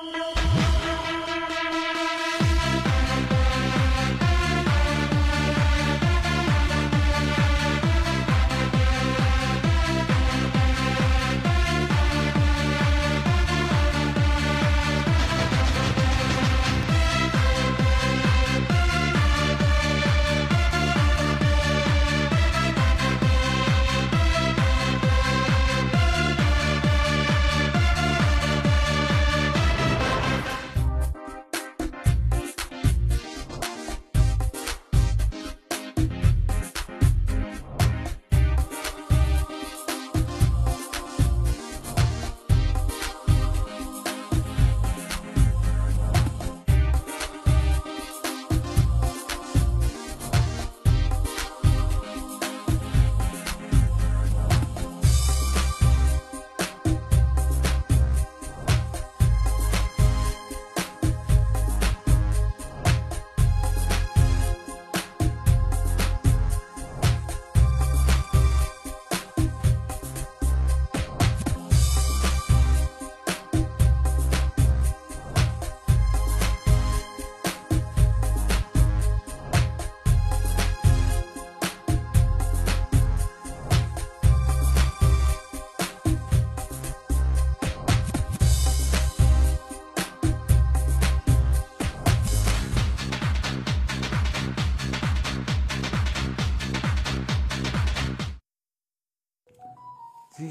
No, no, no.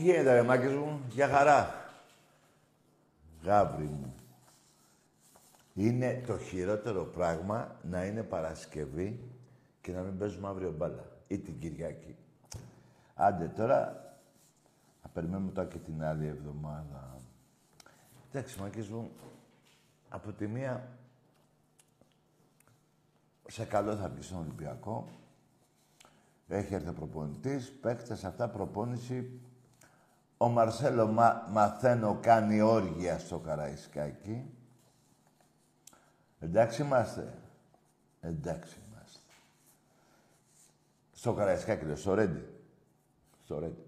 Γίνεται ρε μάκες μου, για χαρά. Γάβρι μου. Είναι το χειρότερο πράγμα να είναι Παρασκευή και να μην παίζουμε αύριο μπάλα. Ή την Κυριακή. Άντε τώρα, θα περιμένουμε τώρα και την άλλη εβδομάδα. Εντάξει, μάκες μου, από τη μία σε καλό θα βγει στον Ολυμπιακό. Έχει έρθει ο προπονητής, παίκτες αυτά προπόνηση ο Μαρσέλο μα, μαθαίνω κάνει όργια στο Καραϊσκάκι. Εντάξει είμαστε. Εντάξει είμαστε. Στο Καραϊσκάκι, λέω, στο Ρέντι. Στο Ρέντι.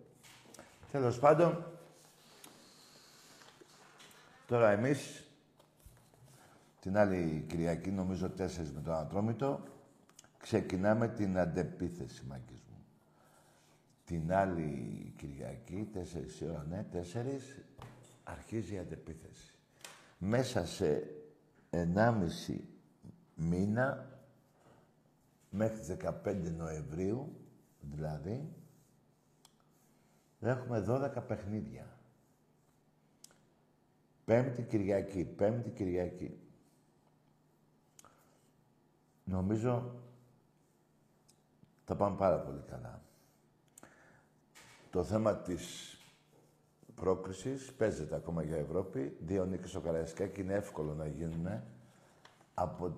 Τέλος πάντων, τώρα εμείς, την άλλη Κυριακή, νομίζω τέσσερις με τον Ατρόμητο, ξεκινάμε την αντεπίθεση, Μάκης την άλλη Κυριακή, 4 η ώρα, ναι, 4, αρχίζει η αντεπίθεση. Μέσα σε 1,5 μήνα, μέχρι 15 Νοεμβρίου, δηλαδή, έχουμε 12 παιχνίδια. Πέμπτη Κυριακή, Πέμπτη Κυριακή. Νομίζω θα πάμε πάρα πολύ καλά. Το θέμα της πρόκρισης παίζεται ακόμα για Ευρώπη. Δύο νίκες στο Καραϊσκάκι είναι εύκολο να γίνουν από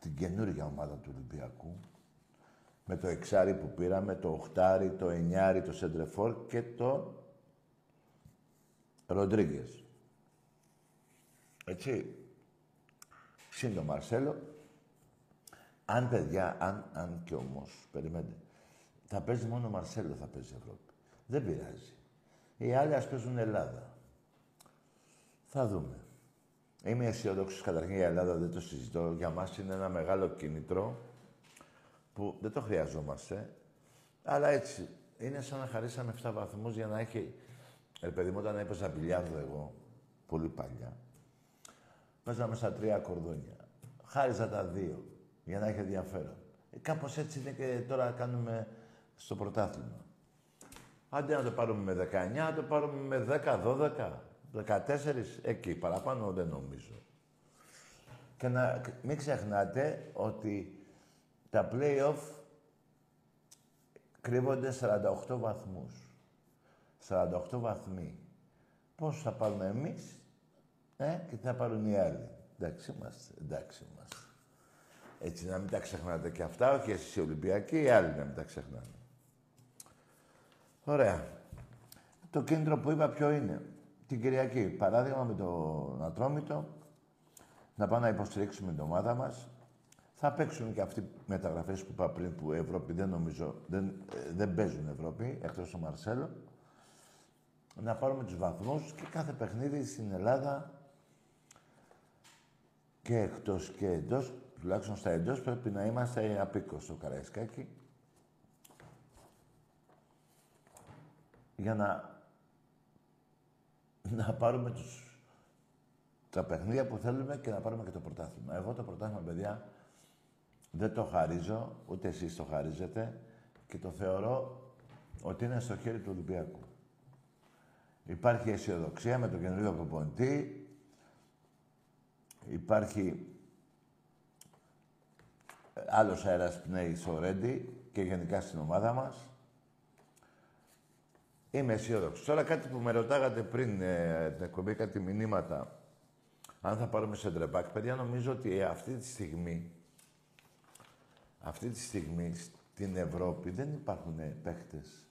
την καινούργια ομάδα του Ολυμπιακού. Με το εξάρι που πήραμε, το οχτάρι, το εννιάρι, το σεντρεφόρ και το Ροντρίγκες. Έτσι. Συν Μαρσέλο. Αν παιδιά, αν, αν και όμως, περιμένετε, θα παίζει μόνο ο Μαρσέλο θα παίζει Ευρώπη. Δεν πειράζει. Οι άλλοι ας παίζουν Ελλάδα. Θα δούμε. Είμαι αισιόδοξος καταρχήν για Ελλάδα, δεν το συζητώ. Για μας είναι ένα μεγάλο κίνητρο που δεν το χρειαζόμαστε. Αλλά έτσι, είναι σαν να χαρίσαμε 7 βαθμούς για να έχει. Ρε παιδί μου, όταν έπαιζα μπιλιάρδο εγώ, πολύ παλιά, παίζαμε στα τρία κορδόνια. Χάριζα τα δύο, για να έχει ενδιαφέρον. Ε, κάπως έτσι είναι και τώρα κάνουμε στο πρωτάθλημα. Άντε να το πάρουμε με 19, να το πάρουμε με 10, 12, 14, εκεί παραπάνω δεν νομίζω. Και να μην ξεχνάτε ότι τα play-off κρύβονται 48 βαθμούς. 48 βαθμοί. Πώς θα πάρουμε εμείς, ε, και τι θα πάρουν οι άλλοι. Εντάξει είμαστε, εντάξει είμαστε. Έτσι να μην τα ξεχνάτε και αυτά, όχι εσείς οι Ολυμπιακοί, οι άλλοι να μην τα ξεχνάνε. Ωραία. Το κίνητρο που είπα ποιο είναι; Την Κυριακή, παράδειγμα με το Ατρόμητο, να πάμε να υποστηρίξουμε την ομάδα μας. Θα παίξουν και αυτοί οι μεταγραφές που είπα πριν, που Ευρώπη δεν νομίζω, δεν, ε, δεν παίζουν Ευρώπη, εκτός του Μαρσέλο. Να πάρουμε τους βαθμούς και κάθε παιχνίδι στην Ελλάδα και εκτός και εντός, τουλάχιστον στα εντός πρέπει να είμαστε απίκος στο Καραϊσκάκι για να, να πάρουμε τους, τα παιχνίδια που θέλουμε και να πάρουμε και το πρωτάθλημα. Εγώ το πρωτάθλημα, παιδιά, δεν το χαρίζω, ούτε εσείς το χαρίζετε και το θεωρώ ότι είναι στο χέρι του Ολυμπιακού. Υπάρχει αισιοδοξία με τον καινούριο προπονητή. Υπάρχει άλλος αέρας πνέει στο Ρέντι και γενικά στην ομάδα μας. Είμαι αισιόδοξος. Τώρα κάτι που με ρωτάγατε πριν ε, την εκπομπή, κάτι μηνύματα. Αν θα πάρουμε σε ντρεπάκι, παιδιά, νομίζω ότι αυτή τη στιγμή, αυτή τη στιγμή στην Ευρώπη δεν υπάρχουν παίχτες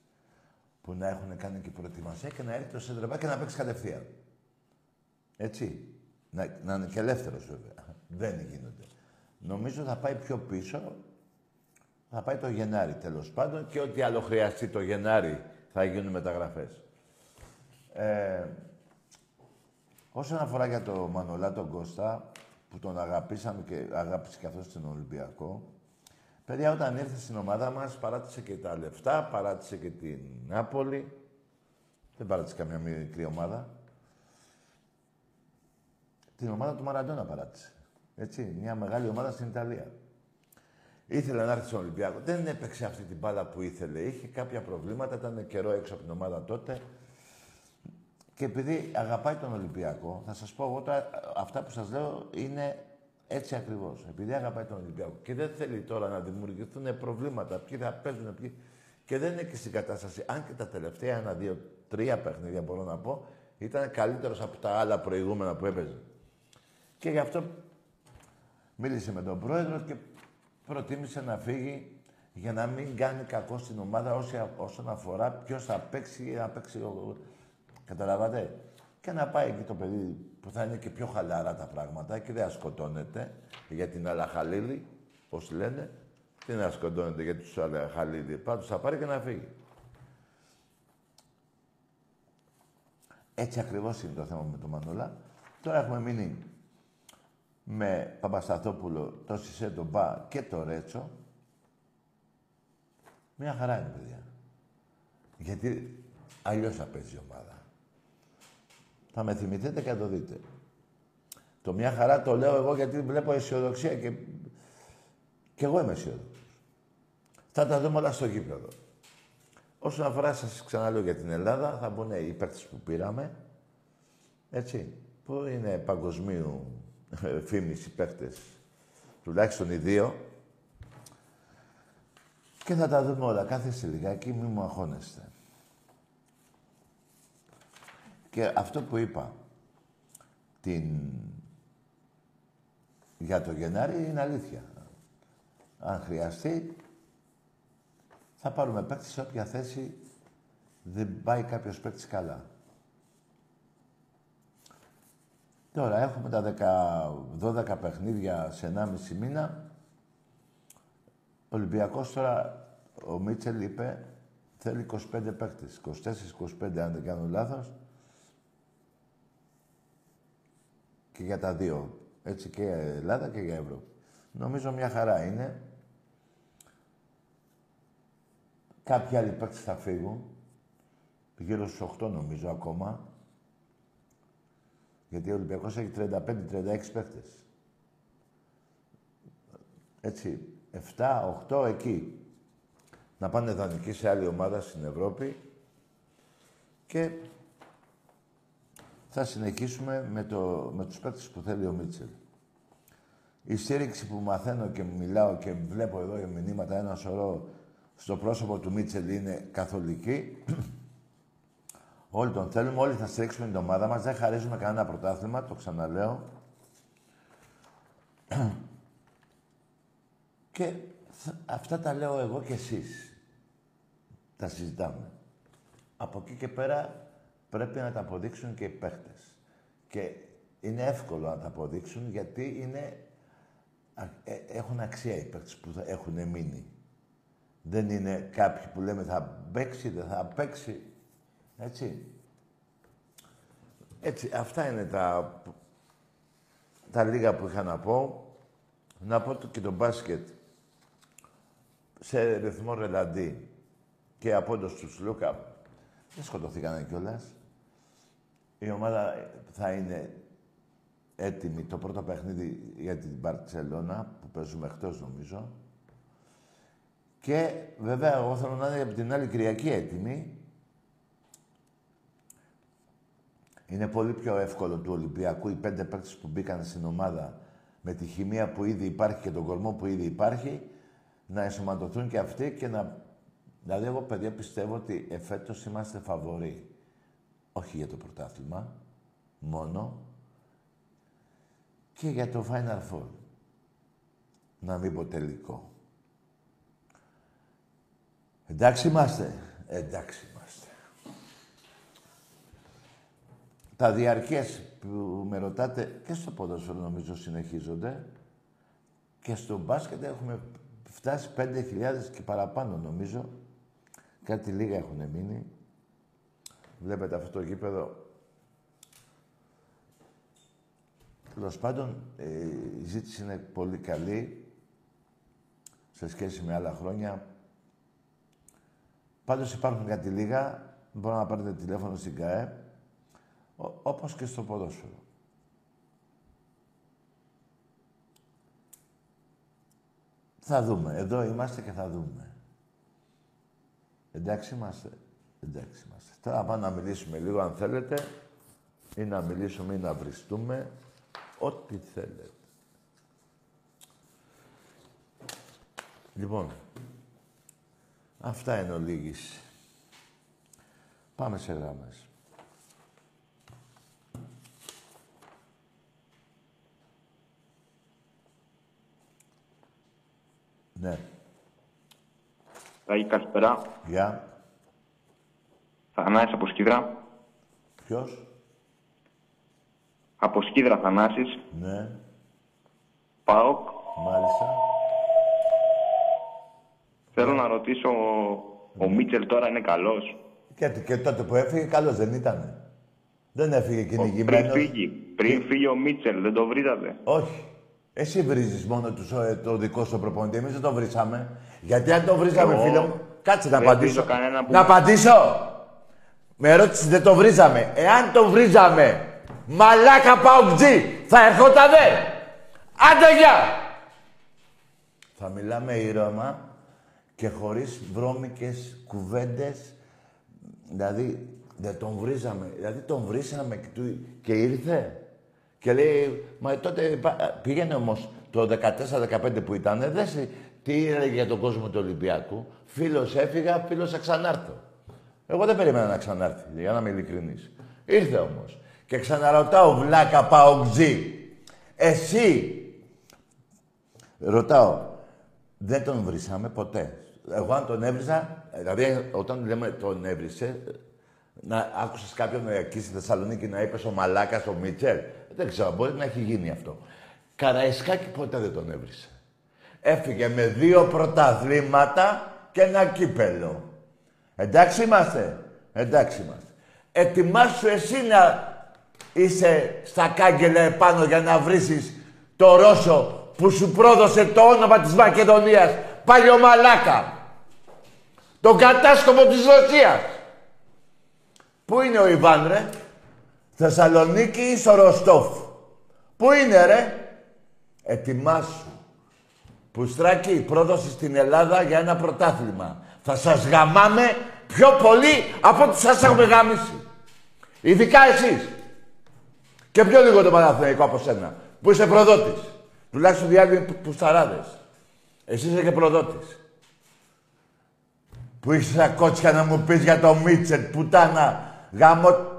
που να έχουν κάνει και προετοιμασία και να έρθει το σέντρεμπά και να παίξει κατευθείαν. Έτσι. Να, να είναι και ελεύθερος βέβαια. Δεν γίνονται. Νομίζω θα πάει πιο πίσω. Θα πάει το Γενάρη τέλος πάντων και ό,τι άλλο χρειαστεί το Γενάρη θα γίνουν μεταγραφές. Ε, όσον αφορά για το Μανολά τον Κώστα, που τον αγαπήσαμε και αγάπησε και αυτός στον Ολυμπιακό, Παιδιά, όταν ήρθε στην ομάδα μας, παράτησε και τα λεφτά, παράτησε και την Νάπολη. Δεν παράτησε καμιά μικρή ομάδα. Την ομάδα του Μαραντώνα παράτησε. Έτσι, μια μεγάλη ομάδα στην Ιταλία. Ήθελε να έρθει στον Ολυμπιακό. Δεν έπαιξε αυτή την μπάλα που ήθελε. Είχε κάποια προβλήματα, ήταν καιρό έξω από την ομάδα τότε. Και επειδή αγαπάει τον Ολυμπιακό, θα σας πω εγώ αυτά που σας λέω είναι έτσι ακριβώς. Επειδή αγαπάει τον Ολυμπιακό και δεν θέλει τώρα να δημιουργηθούν προβλήματα, ποιοι θα παίζουν, ποιοι. Και δεν είναι και στην κατάσταση. Αν και τα τελευταία ένα, δύο, τρία παιχνίδια μπορώ να πω, ήταν καλύτερος από τα άλλα προηγούμενα που έπαιζε. Και γι' αυτό μίλησε με τον πρόεδρο και προτίμησε να φύγει για να μην κάνει κακό στην ομάδα όσον αφορά ποιος θα παίξει ή θα παίξει. Καταλαβαίνετε και να πάει εκεί το παιδί που θα είναι και πιο χαλαρά τα πράγματα και δεν σκοτώνεται για την Αλαχαλίλη, πώς λένε, δεν να σκοτώνεται για τους Αλαχαλίλη. Πάντως θα πάρει και να φύγει. Έτσι ακριβώς είναι το θέμα με τον Μανούλα. Τώρα έχουμε μείνει με Παπασταθόπουλο, το Σισε, τον Μπα και το Ρέτσο. Μια χαρά είναι, παιδιά. Γιατί αλλιώς θα παίζει η ομάδα. Θα με θυμηθείτε και θα το δείτε. Το μια χαρά το λέω εγώ γιατί βλέπω αισιοδοξία και, και εγώ είμαι αισιόδοξο. Θα τα δούμε όλα στο γήπεδο. Όσον αφορά, σας ξαναλέω για την Ελλάδα, θα μπουν οι παίκτες που πήραμε. Έτσι. Που είναι παγκοσμίου ε, φήμης οι παίκτες. Τουλάχιστον οι δύο. Και θα τα δούμε όλα. Κάθε λιγάκι, μη μου αγχώνεστε. Και αυτό που είπα την... για το Γενάρη είναι αλήθεια. Αν χρειαστεί, θα πάρουμε παίκτη σε όποια θέση δεν πάει κάποιος παίκτης καλά. Τώρα έχουμε τα 10, 12 παιχνίδια σε 1,5 μήνα. Ο Ολυμπιακός τώρα, ο Μίτσελ είπε, θέλει 25 παίκτες. 24-25 αν δεν κάνω λάθος. και για τα δύο. Έτσι και για Ελλάδα και για Ευρώπη. Νομίζω μια χαρά είναι. Κάποιοι άλλοι παίκτες θα φύγουν. Γύρω στους 8 νομίζω ακόμα. Γιατί ο Ολυμπιακός έχει 35-36 παίκτες. Έτσι, 7-8 εκεί. Να πάνε δανεικοί σε άλλη ομάδα στην Ευρώπη και θα συνεχίσουμε με, το, με τους παίκτες που θέλει ο Μίτσελ. Η στήριξη που μαθαίνω και μιλάω και βλέπω εδώ για μηνύματα ένα σωρό στο πρόσωπο του Μίτσελ είναι καθολική. Όλοι τον θέλουμε, όλοι θα στηρίξουμε την ομάδα μας. Δεν χαρίζουμε κανένα πρωτάθλημα, το ξαναλέω. και αυτά τα λέω εγώ και εσείς. Τα συζητάμε. Από εκεί και πέρα πρέπει να τα αποδείξουν και οι παίχτες. Και είναι εύκολο να τα αποδείξουν γιατί είναι, ε, έχουν αξία οι παίχτες που έχουν μείνει. Δεν είναι κάποιοι που λέμε θα παίξει, δεν θα παίξει. Έτσι. Έτσι, αυτά είναι τα τα λίγα που είχα να πω. Να πω και το μπάσκετ σε ρυθμό ρελαντί και από τους Λούκα δεν σκοτωθήκανε κιόλας. Η ομάδα θα είναι έτοιμη το πρώτο παιχνίδι για την Μπαρτσελώνα που παίζουμε εκτός νομίζω. Και βέβαια εγώ θέλω να είναι από την άλλη Κυριακή έτοιμη. Είναι πολύ πιο εύκολο του Ολυμπιακού οι πέντε παίκτες που μπήκαν στην ομάδα με τη χημεία που ήδη υπάρχει και τον κορμό που ήδη υπάρχει να ενσωματωθούν και αυτοί και να... Δηλαδή εγώ παιδιά πιστεύω ότι εφέτος είμαστε φαβοροί. Όχι για το πρωτάθλημα, μόνο και για το Final Four. Να μην πω τελικό. Εντάξει είμαστε. Εντάξει είμαστε. Τα διαρκές που με ρωτάτε και στο ποδόσφαιρο νομίζω συνεχίζονται και στο μπάσκετ έχουμε φτάσει 5.000 και παραπάνω νομίζω. Κάτι λίγα έχουν μείνει. Βλέπετε αυτό το γήπεδο. Τέλος πάντων, ε, η ζήτηση είναι πολύ καλή σε σχέση με άλλα χρόνια. Πάντως υπάρχουν κάτι λίγα. Μπορείτε να πάρετε τηλέφωνο στην ΚΑΕ, όπως και στο ποδόσφαιρο. Θα δούμε. Εδώ είμαστε και θα δούμε. Εντάξει είμαστε. Εντάξει είμαστε. Τώρα πάμε να μιλήσουμε λίγο αν θέλετε ή να μιλήσουμε ή να βριστούμε. Ό,τι θέλετε. Λοιπόν, αυτά είναι ολίγης. Πάμε σε γράμμες. Ναι. Ραγί, καλησπέρα. Γεια. Θανάσης από Σκύδρα. Ποιος; Από Σκύδρα Θανάσης. Ναι. ΠΑΟΚ. Μάλιστα. Θέλω να ρωτήσω, ο Μίτσελ τώρα είναι καλός; Και, και τότε που έφυγε, καλός δεν ήτανε. Δεν έφυγε Ο- Πριν κυνηγημένος. φύγει, πριν φύγει ο Μίτσελ, δεν το βρήκατε. Όχι. Εσύ βρίζεις μόνο τους, ε, το δικό σου προπονητή. Εμείς δεν το βρήσαμε. Γιατί αν το βρίζαμε, Εγώ φίλε μου... Κάτσε να δεν απαντήσω. βρίζω κανένα που- Να απαντήσω! Με ερώτηση δεν το βρίζαμε. Εάν το βρίζαμε, μαλάκα παουτζή, θα ερχότανε. Άντε γεια! Θα μιλάμε ήρεμα και χωρίς βρώμικες κουβέντες. Δηλαδή, δεν τον βρίζαμε. Δηλαδή, τον βρίσαμε και, του- και ήρθε. Και λέει, μα τότε πα- πήγαινε όμως το 14-15 που ήταν, δεν σε, τι έλεγε για τον κόσμο του Ολυμπιακού. Φίλος έφυγα, φίλος θα ξανάρθω. Εγώ δεν περίμενα να ξανάρθει, για να είμαι ειλικρινής. Ήρθε όμως. Και ξαναρωτάω, βλάκα παοξή. Εσύ, ρωτάω, δεν τον βρίσαμε ποτέ. Εγώ αν τον έβριζα, δηλαδή όταν λέμε τον έβρισε, να άκουσες κάποιον εκεί στη Θεσσαλονίκη να είπες ο Μαλάκας, ο Μίτσελ. Δεν ξέρω, μπορεί να έχει γίνει αυτό. Καραϊσκάκη ποτέ δεν τον έβρισε. Έφυγε με δύο πρωταθλήματα και ένα κύπελο. Εντάξει είμαστε. Εντάξει είμαστε. Ετοιμάσου εσύ να είσαι στα κάγκελα επάνω για να βρίσεις το Ρώσο που σου πρόδωσε το όνομα της Μακεδονίας. Παλιό μαλάκα. Τον κατάσκοπο της Ρωσίας. Πού είναι ο Ιβάν, ρε; Θεσσαλονίκη ή στο Ροστόφ. Πού είναι, ρε; Ετοιμάσου. Πουστράκι, πρόδοση στην Ελλάδα για ένα πρωτάθλημα. Θα σας γαμάμε πιο πολύ από ό,τι σας έχουμε γαμίσει. Ειδικά εσείς. Και πιο λίγο το Παναθηναϊκό από σένα. Που είσαι προδότης. Τουλάχιστον οι άλλοι που- πουσταράδες. Εσύ είσαι και προδότης. Που είσαι στα κότσια να μου πεις για το Μίτσελ, πουτάνα, γάμο...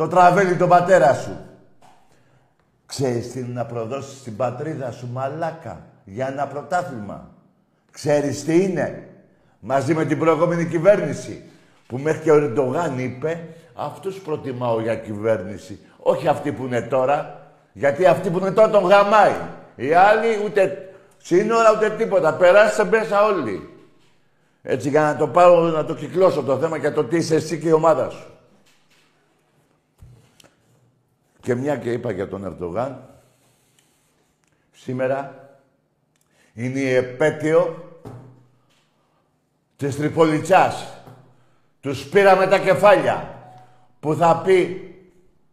Το τραβέλι τον πατέρα σου. Ξέρεις τι είναι να προδώσεις την πατρίδα σου, μαλάκα, για ένα πρωτάθλημα. Ξέρεις τι είναι. Μαζί με την προηγούμενη κυβέρνηση. Που μέχρι και ο Ερντογάν είπε, αυτούς προτιμάω για κυβέρνηση. Όχι αυτοί που είναι τώρα. Γιατί αυτοί που είναι τώρα τον γαμάει. Οι άλλοι ούτε σύνορα ούτε τίποτα. Περάστε μέσα όλοι. Έτσι για να το πάρω, να το κυκλώσω το θέμα για το τι είσαι εσύ και η ομάδα σου. Και μια και είπα για τον Ερντογάν, σήμερα είναι η επέτειο της Τριπολιτσάς. Τους πήραμε τα κεφάλια. Που θα πει,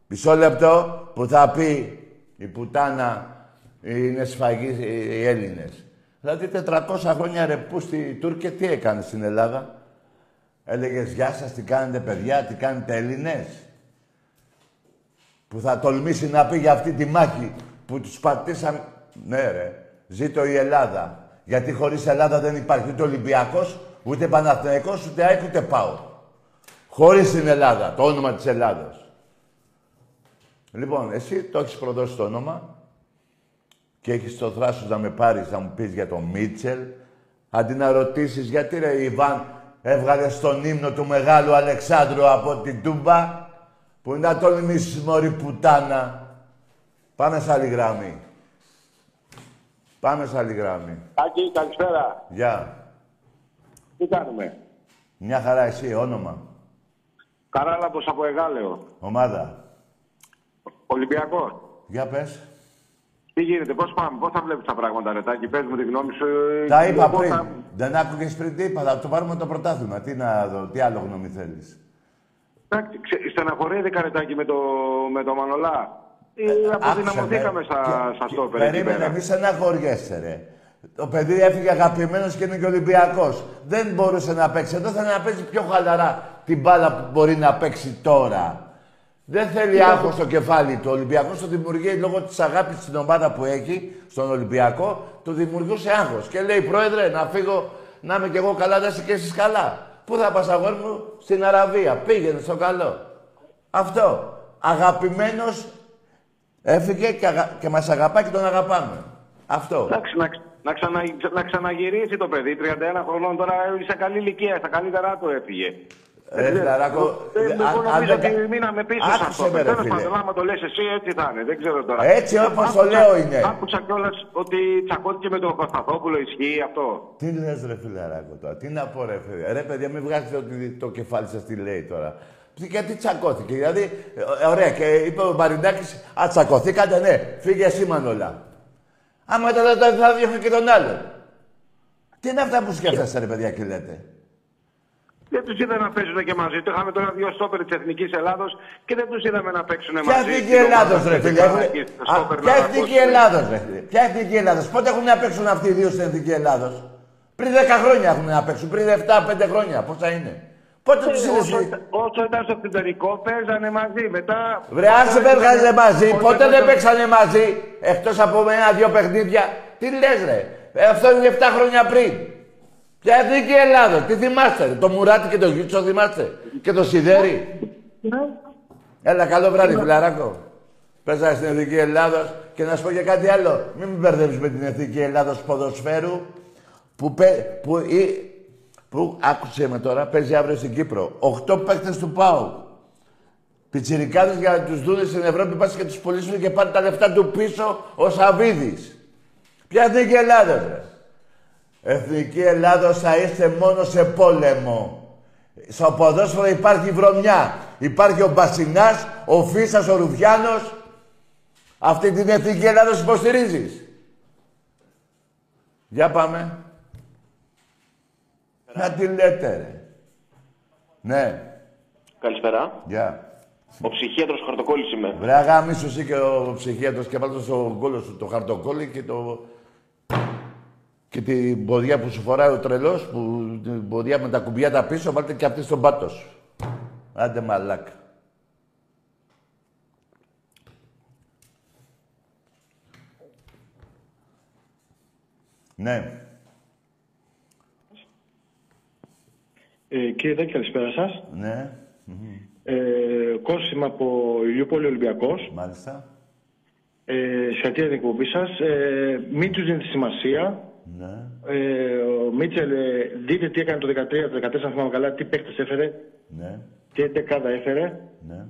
μισό λεπτό, που θα πει η πουτάνα είναι σφαγή οι Έλληνες. Δηλαδή 400 χρόνια ρε που στη Τούρκια τι έκανε στην Ελλάδα. Έλεγες γεια σας, τι κάνετε παιδιά, τι κάνετε Έλληνες. Που θα τολμήσει να πει για αυτή τη μάχη που τους πατήσαν. Ναι ρε, ζήτω η Ελλάδα. Γιατί χωρίς Ελλάδα δεν υπάρχει ούτε Ολυμπιακός, ούτε Παναθηναϊκός, ούτε ΑΕΚ, ούτε ΠΑΟ. Χωρίς την Ελλάδα, το όνομα της Ελλάδος. Λοιπόν, εσύ το έχεις προδώσει το όνομα και έχεις το θράσος να με πάρεις να μου πεις για τον Μίτσελ, αντί να ρωτήσεις γιατί ρε Ιβάν έβγαλες στον ύμνο του Μεγάλου Αλεξάνδρου από την Τούμπα, που είναι να τολμήσεις μωρή πουτάνα. Πάμε σε άλλη γραμμή. Πάμε σε άλλη γραμμή. Άκη, καλησπέρα. Γεια. Τι κάνουμε; Μια χαρά εσύ, όνομα. Καράλαμπος από Εγάλεο. Ομάδα. Ολυμπιακός. Για πες. Τι γίνεται, πώς πάμε, πώς θα βλέπεις τα πράγματα, Ρετάκη, πες μου τη γνώμη σου. Τα είπα πώς πριν. θα- Δεν άκουγες πριν τι είπα. Θα το πάρουμε το πρωτάθλημα. Τι να δω, τι άλλο γνώμη θέλεις. Εντάξει, ξε- στεναχωρήθηκα, Ρετάκη, με το, με το Μανολά. Ή Άκουσε αποδυναμωθήκαμε με. στα, Και- στα και- στόπερ εκεί Περίμενε, πέρα. μη στεναχωριέσαι, ρε. Το παιδί έφυγε αγαπημένος και είναι και Ολυμπιακός. Δεν μπορούσε να παίξει. Εδώ θα να παίζει πιο χαλαρά την μπάλα που μπορεί να παίξει τώρα. Δεν θέλει άγχος στο κεφάλι του. Ο Ολυμπιακός το δημιουργεί λόγω της αγάπης στην ομάδα που έχει, στον Ολυμπιακό, του δημιουργούσε άγχος. Και λέει, πρόεδρε, να φύγω, να είμαι κι εγώ καλά, να είσαι και εσείς καλά. Πού θα πας αγόρι μου, στην Αραβία. Πήγαινε στο καλό. Αυτό. Αγαπημένος Έφυγε και, αγα... και μας αγαπά και τον αγαπάμε. Αυτό. Εντάξει, να, ξ- να, ξανα, να ξαναγυρίσει το παιδί, 31 χρονών τώρα σε καλή ηλικία, στα καλύτερά του έφυγε. Ρε φιλαράκο, Ε, αν- Εγώ αν νομίζω δεν κα- ότι μείναμε πίσω σε Άκουσε αυτό. με, ρε Τέλος φίλε. πάντων, άμα το λες εσύ, έτσι θα είναι. Δεν ξέρω τώρα. Έτσι όπως το Άκουσα- λέω είναι. Άκουσα κιόλας ότι τσακώθηκε με τον Κωνσταντόπουλο, ισχύει αυτό; Τι λες ρε φιλαράκο τώρα, τι να πω ρε φίλε. Ρε παιδιά μην βγάζετε ότι το κεφάλι σας τι λέει τώρα. Γιατί τσακώθηκε, δηλαδή, ε, ωραία, και είπε ο Μαρινάκης, α, τσακωθήκατε, ναι, φύγε εσύ Μανώλα. Άμα ήταν θα, θα διώχνει και τον άλλο. Τι είναι αυτά που σκέφτεστε ρε παιδιά και λέτε; Δεν τους είδα να παίζουν και μαζί. Το είχαμε τώρα δύο στόπερ της Εθνικής Ελλάδος και δεν τους είδαμε να παίξουν Ποια μαζί. εθνική Στην Ελλάδος ομάδα ρε του φίλε. Έχουν... Κετζάκη, στο Α, στόπερ Ποια να εθνική ακούσουν. Ελλάδος ρε φίλε. Ποια εθνική Ελλάδος. Πότε έχουν να παίξουν αυτοί οι δύο στην εθνική Ελλάδος; Πριν 10 χρόνια έχουν να παίξουν. Πριν 7-5 χρόνια. Πόσα είναι; Πότε τους Ε, είδες. όσο, όσο ήταν στο εξωτερικό παίζανε μαζί. Μετά. Βρε άσε δεν βγάζε μαζί. Όταν Ποτέ δεν ήταν- παίξανε μαζί. Εκτός από ένα-δυο παιχνίδια. Τι λες ρε. Ε, αυτό είναι 7 χρόνια πριν. Ποια εθνική Ελλάδος. Τι θυμάστε ρε. Το Μουράτι και το Γιούτσο θυμάστε. Και το Σιδέρι; Ναι. Έλα, καλό βράδυ, φιλαράκο. Πέσα στην Εθνική Ελλάδος και να σου πω και κάτι άλλο. Μην με μπερδεύεις με την Εθνική Ελλάδος ποδοσφαίρου που, πέ- που, ή- που άκουσε με τώρα, παίζει αύριο στην Κύπρο. Οχτώ παίκτες του ΠΑΟ. Πιτσιρικάδες για να τους δούνε στην Ευρώπη, πας και τους πουλήσουν και πάρουν τα λεφτά του πίσω ο Σαββίδης. Ποια Εθνική Ελλάδος, ρε. Εθνική Ελλάδος θα είστε μόνο σε πόλεμο. Στο ποδόσφαιρο υπάρχει βρωμιά. Υπάρχει ο Μπασινάς, ο Φίσας, ο Ρουφιάνος. Αυτή την Εθνική Ελλάδος υποστηρίζεις. Για πάμε. Να τη λέτε, ρε. Ναι, Καλησπέρα. γεια. Ο ψυχίατρος χαρτοκόλλης είμαι. Βρε αγάμισου εσύ και ο ψυχίατρος και βάλτε στο κόλλο σου το χαρτοκόλλι και το... Και την ποδιά που σου φοράει ο τρελός, που την ποδιά με τα κουμπιά τα πίσω, βάλτε και αυτή στον πάτος σου. Άντε μαλάκα. Ναι. Ε, κύριε Δάκη, καλησπέρα σας. Ναι. Ε, Κώστας είμαι από Ηλιούπολη Ολυμπιακός. Μάλιστα. Ε, συγχαρητήρια την εκπομπή σας. Ε, μην τους δίνετε σημασία. Ναι. Ε, ο Μίτσελ, ε, δείτε τι έκανε το 13, το 14, αν θυμάμαι καλά, τι παίκτες έφερε, Ναι. τι δεκάδα έφερε. Ναι.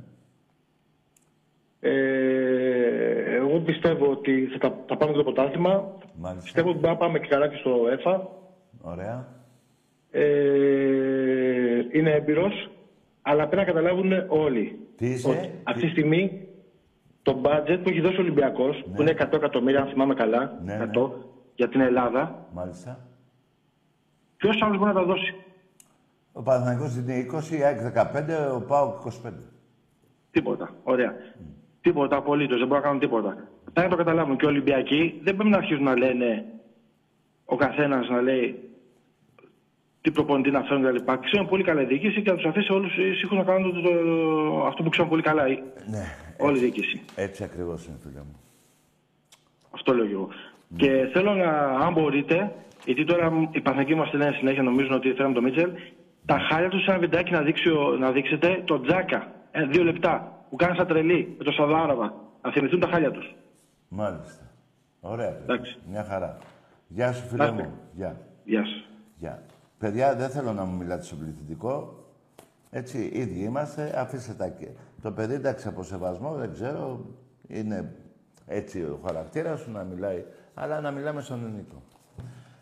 Ε, εγώ πιστεύω ότι θα, τα- θα πάμε το πρωτάθλημα. Μάλιστα. Πιστεύω ότι μπορούμε να πάμε και καλά και στο ΕΦΑ. Ωραία. Ε, είναι έμπειρος, αλλά πρέπει να καταλάβουν όλοι. Τι είσαι, ότι τι- αυτή τη στιγμή το budget που έχει δώσει ο Ολυμπιακός, που είναι 100 εκατομμύρια, αν θυμάμαι καλά, Ναι, 100, για την Ελλάδα, Μάλιστα. ποιος άλλος μπορεί να τα δώσει; Ο Παναθηναϊκός είναι 20, η ΑΕΚ 15, ο ΠΑΟΚ 25. Τίποτα. Ωραία. Τίποτα απολύτως. Δεν μπορούν να κάνουν τίποτα. Πρέπει να το καταλάβουν και οι Ολυμπιακοί δεν πρέπει να αρχίσουν να λένε ο καθένας να λέει τι προπονητή να φέρουν κλπ. Ξέρουν πολύ καλά η διοίκηση και να τους αφήσει όλους ήσυχους να κάνουν το, το- αυτό που ξέρουν πολύ καλά. η- Ναι, Όλη η διοίκηση. έτσι ακριβώς είναι, φίλε μου. Αυτό λέω και εγώ. Και θέλω να, αν μπορείτε, γιατί τώρα οι Παναγικοί μας λένε συνέχεια νομίζουν ότι θέλουν το Μίτσελ, τα χάλια του σε ένα βιντεάκι να, δείξει, ο- να δείξετε το Τζάκα. Ε, δύο λεπτά. Που κάνει σαν τρελή με το Σαδάραβα. Να θυμηθούν τα χάλια τους. Μάλιστα. Ωραία, παιδί. Εντάξει. Μια χαρά. Γεια σου, φίλε Να είστε. μου. Γεια. Γεια σας. Γεια. Παιδιά, δεν θέλω να μου μιλάτε στο πληθυντικό. Έτσι, ίδιοι είμαστε, αφήστε τα και. Το παιδί, εντάξει, από σεβασμό, δεν ξέρω, είναι έτσι ο χαρακτήρας σου να μιλάει, αλλά να μιλάμε στον ελληνικό.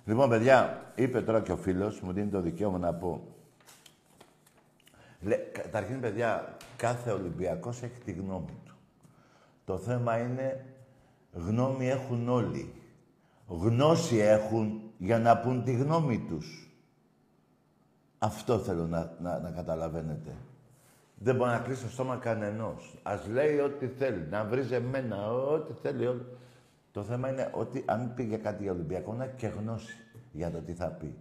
Λοιπόν, παιδιά, είπε τώρα και ο φίλος, μου δίνει το δικαίωμα να πω. Λέ, καταρχήν, παιδιά, κάθε Ολυμπιακός έχει τη γνώμη του. Το θέμα είναι, γνώμη έχουν όλοι. Γνώση έχουν για να πούν τη γνώμη τους. Αυτό θέλω να, να, να καταλαβαίνετε. Δεν μπορεί να κλείσει το στόμα κανενός. Ας λέει ό,τι θέλει. Να βρίζει εμένα, ό,τι θέλει. ό,τι- Το θέμα είναι ότι αν πήγε κάτι για Ολυμπιακό, να έχει και γνώση για το τι θα πει.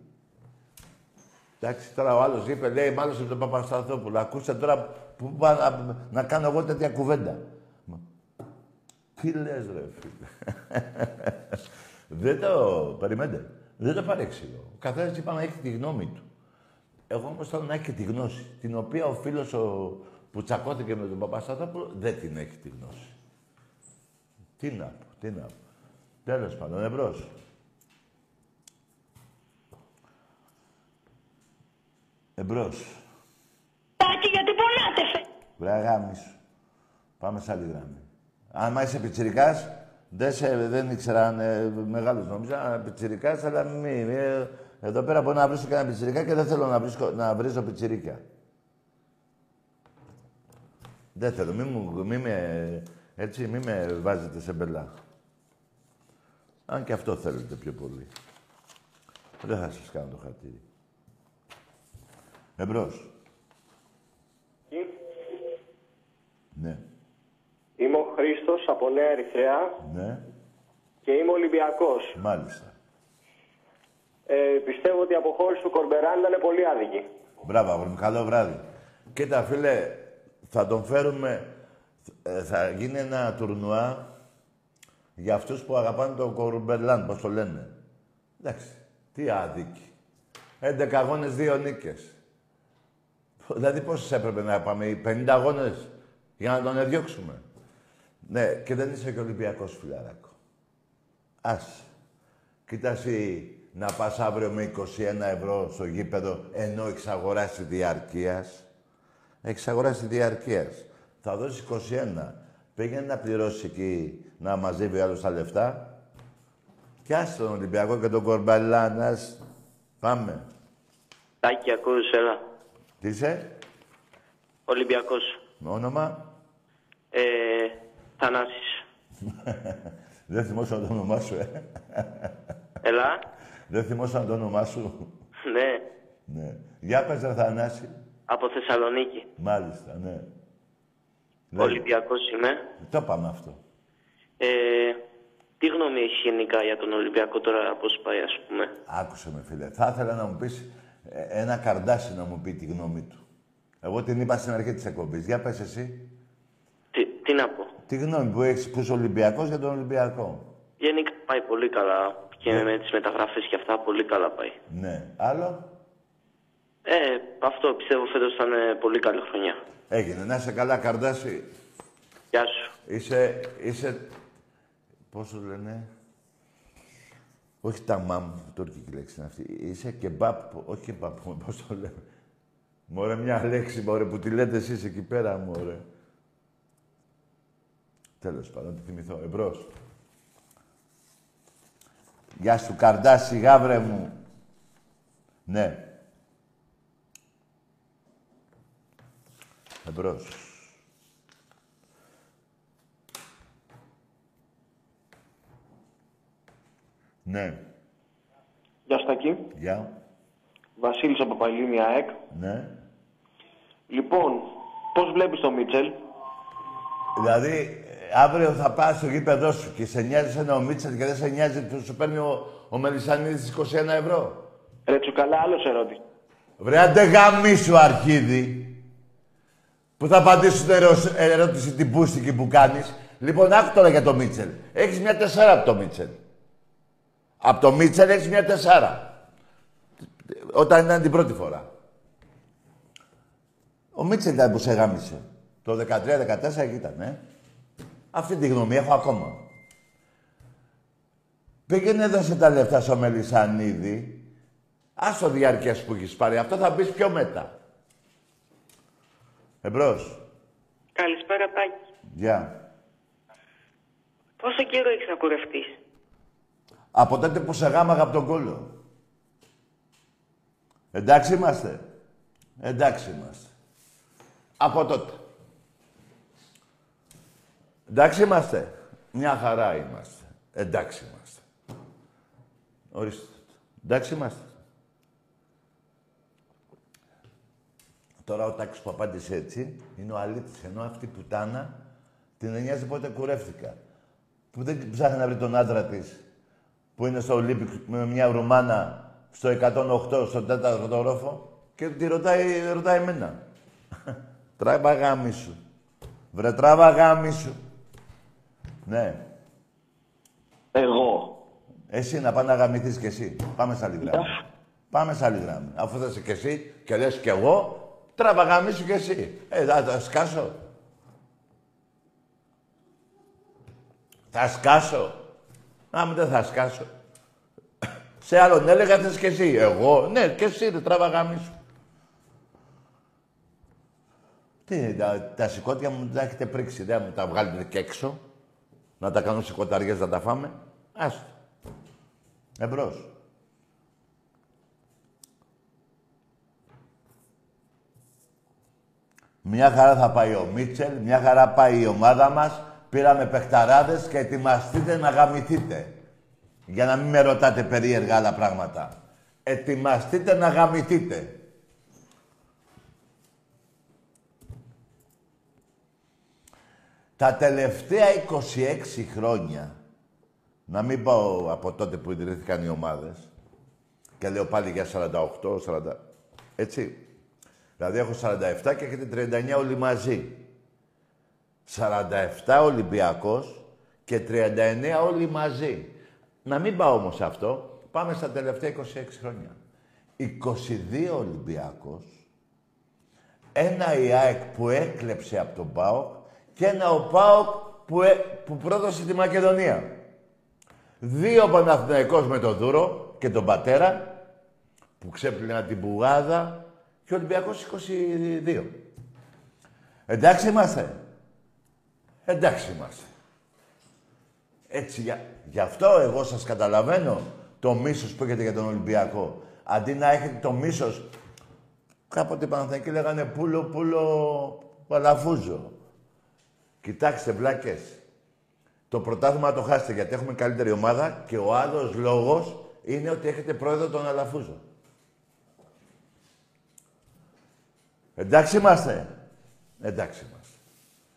Εντάξει, τώρα ο άλλος είπε, λέει, μάλλον από τον Παπασταθόπουλο. Ακούστε τώρα που πάω να, να κάνω εγώ τέτοια κουβέντα. Μα, Τι λες, ρε φίλε; Δεν το... Περιμένετε. Δεν το παρέξηγω. Ο καθένας είπα να έχει τη γνώμη του. Εγώ όμως θέλω να έχει και τη γνώση, την οποία ο φίλος ο... που τσακώθηκε με τον Παπασταθόπουλο δεν την έχει τη γνώση. Τι να πω, τι να πω. Τέλος πάντων, εμπρός. Εμπρός. Τάκη, γιατί πονάτε, φε. Βρε γάμισου. Πάμε σε άλλη γραμμή. Αν είσαι πιτσιρικάς, δεν, σε, δεν ήξερα αν ε, μεγάλος νόμιζα, πιτσιρικάς, αλλά μη, μη, ε, εδώ πέρα μπορώ να βρίσκω κανένα πιτσιρικά και δεν θέλω να, βρίσκω, να βρίζω πιτσιρίκια. Δεν θέλω, μη, μου, μη με, έτσι, μη με βάζετε σε μπελά. Αν και αυτό θέλετε πιο πολύ. Δεν θα σας κάνω το χαρτίρι. Εμπρός. Ναι, Είμαι ο Χρήστος από Νέα Ερυθρέα ναι, και είμαι Ολυμπιακός. μάλιστα. Ε, πιστεύω ότι η αποχώρηση του Κορμπεράν ήταν πολύ άδικη. Μπράβο, αγόρι μου. Καλό βράδυ. Κοίτα, φίλε, θα τον φέρουμε... ε, θα γίνει ένα τουρνουά για αυτούς που αγαπάνε τον Κορμπερλάν, πώς το λένε. Εντάξει, τι άδικη. 11 αγώνες, δύο νίκες. Δηλαδή πόσες έπρεπε να πάμε, οι 50 αγώνες για να τον εδιώξουμε. Ναι, και δεν είσαι και Ολυμπιακός φιλαράκο. Άσε. Κοίτας εσύ να πας αύριο με 21 ευρώ στο γήπεδο ενώ έχεις αγοράσει διαρκείας. Έχεις αγοράσει διαρκείας. Θα δώσεις 21. Πήγαινε να πληρώσει εκεί να μαζεύει άλλο τα λεφτά. Και άσε τον Ολυμπιακό και τον Κορμπαλάνας. Πάμε. Τάκη, ακούς, έλα. Τι είσαι, Ολυμπιακός. με όνομα; Ε, Θανάσης. Δεν θυμόσαι το όνομά σου, ε. Έλα. Δεν θυμόσαι το όνομά σου. Ναι. ναι. Για πες, ρε Θανάση. Από Θεσσαλονίκη. Μάλιστα, ναι. Λέγε. Ολυμπιακός είμαι. Το πάμε αυτό; Ε, τι γνώμη έχει γενικά για τον Ολυμπιακό τώρα, πώς πάει, ας πούμε; Άκουσε με, φίλε. Θα ήθελα να μου πεις ε, ένα καρδάσι να μου πει τη γνώμη του. Εγώ την είπα στην αρχή της εκπομπής. Για πες εσύ. Τι, τι να πω; Τη γνώμη που έχεις που είσαι Ολυμπιακός για τον Ολυμπιακό. Γενικά πάει πολύ καλά. Και με τις μεταγραφές και αυτά πολύ καλά πάει. Ναι. Άλλο; Ε, αυτό πιστεύω φέτος θα είναι πολύ καλή χρονιά. Έγινε. Να είσαι καλά, καρδάσι. Γεια σου. Είσαι, είσαι, πώς το λένε, όχι τα μαμ, τουρκική λέξη είναι αυτή. Είσαι κεμπάπ, όχι κεμπάπ, πώς το λέμε. Μωρέ, μια λέξη, μωρέ, που τη λέτε εσείς εκεί πέρα, μωρέ. Τέλος πάντων, να τη θυμηθώ. Εμπρός. Γεια σου, καρδάσι, γάβρε μου. Ναι. Εμπρός. Ναι. Γεια Στακή. Γεια. Βασίλης από Παϊλίνη ΑΕΚ. Ναι. Λοιπόν, πώς βλέπεις τον Μίτσελ; Δηλαδή, αύριο θα πάει στο γήπεδό σου και σε νοιάζει ένα ο Μίτσελ και δεν σε νοιάζει που σου παίρνει ο, ο Μελισανίδης 21 ευρώ; Ρε τσουκαλά, άλλος ερώτημα. Βρε, γαμίσου, αρχίδι. Που θα απαντήσω την ερω- ερώτηση την πούστικη που κάνεις. Λοιπόν, άκου τώρα για το Μίτσελ. Έχεις μια τεσσάρα από το Μίτσελ. Από το Μίτσελ έχεις μια τεσσάρα. Όταν ήταν την πρώτη φορά. Ο Μίτσελ ήταν που σε γάμισε. Το 13-14 εκεί ήταν, ε. Αυτή τη γνώμη έχω ακόμα. Πήγαινε δώσε τα λεφτά στο Μελισανίδη. Ας το διάρκειας που έχεις πάρει. Αυτό θα μπεις πιο μετά. Εμπρός. Καλησπέρα, Τάκη. Γεια. Πόσο καιρό έχεις να κουρευτείς; Από τότε που σε γάμαγα από τον κόλλο. Εντάξει είμαστε. Εντάξει είμαστε. Από τότε. Εντάξει είμαστε. Μια χαρά είμαστε. Εντάξει είμαστε. Ορίστε. Εντάξει είμαστε. Τώρα ο Τάκης που απάντησε έτσι είναι ο αλήτης. Ενώ αυτή η πουτάνα την ένοιαζε πότε κουρεύτηκα. Που δεν ψάχνει να βρει τον άντρα της που είναι στο Olympic με μια Ρουμάνα στο 108, στο τέταρτο όροφο και τη ρωτάει, ρωτάει εμένα. Τράβα γάμι σου. Βρε τράβα γάμι σου. Ναι. Εγώ. Εσύ να πάνε να γαμηθείς κι εσύ. Πάμε σε άλλη γράμμη. Πάμε σε άλλη γράμμη. Αφού θα είσαι κι εσύ και λες κι εγώ, τράβα γάμι σου κι εσύ. Ε, θα, θα σκάσω. Θα σκάσω. Α, μην δεν θα σκάσω. Σε άλλον έλεγα θες κι εσύ. Εγώ, ναι, κι εσύ ρε, τράβα γάμι σου. Τι, τα, τα σηκώτια μου τα έχετε πρίξει, δεν μου τα βγάλετε και έξω. Να τα κάνω σηκωταριές να τα φάμε. Άστο. Εμπρός. Μια χαρά θα πάει ο Μίτσελ, μια χαρά πάει η ομάδα μας. Πήραμε παιχταράδες και ετοιμαστείτε να γαμηθείτε. Για να μην με ρωτάτε περίεργα άλλα πράγματα. Ετοιμαστείτε να γαμηθείτε. Τα τελευταία 26 χρόνια, να μην πάω από τότε που ιδρύθηκαν οι ομάδες, και λέω πάλι για 48, 40, έτσι. Δηλαδή έχω 47 και έχετε 39 όλοι μαζί. 47 Ολυμπιακός και 39 όλοι μαζί. Να μην πάω όμως σε αυτό. Πάμε στα τελευταία 26 χρόνια. 22 Ολυμπιακός, ένα η ΑΕΚ που έκλεψε από τον ΠΑΟΚ και ένα ο ΠΑΟΚ που, ε, που πρόδωσε τη Μακεδονία. Δύο Παναθηναϊκός με τον Δούρο και τον Πατέρα που ξέπλυναν την Πουγάδα και ο Ολυμπιακός 22. Εντάξει είμαστε. Εντάξει είμαστε. Έτσι, για, γι' αυτό εγώ σας καταλαβαίνω το μίσος που έχετε για τον Ολυμπιακό. Αντί να έχετε το μίσος, κάποτε οι Παναθηναϊκοί λέγανε πουλο, πουλο, παλαφούζο. Κοιτάξτε, βλάκες. Το πρωτάθλημα το χάσετε γιατί έχουμε καλύτερη ομάδα και ο άλλος λόγος είναι ότι έχετε πρόεδρο τον Αλαφούζο. Εντάξει είμαστε. Εντάξει είμαστε.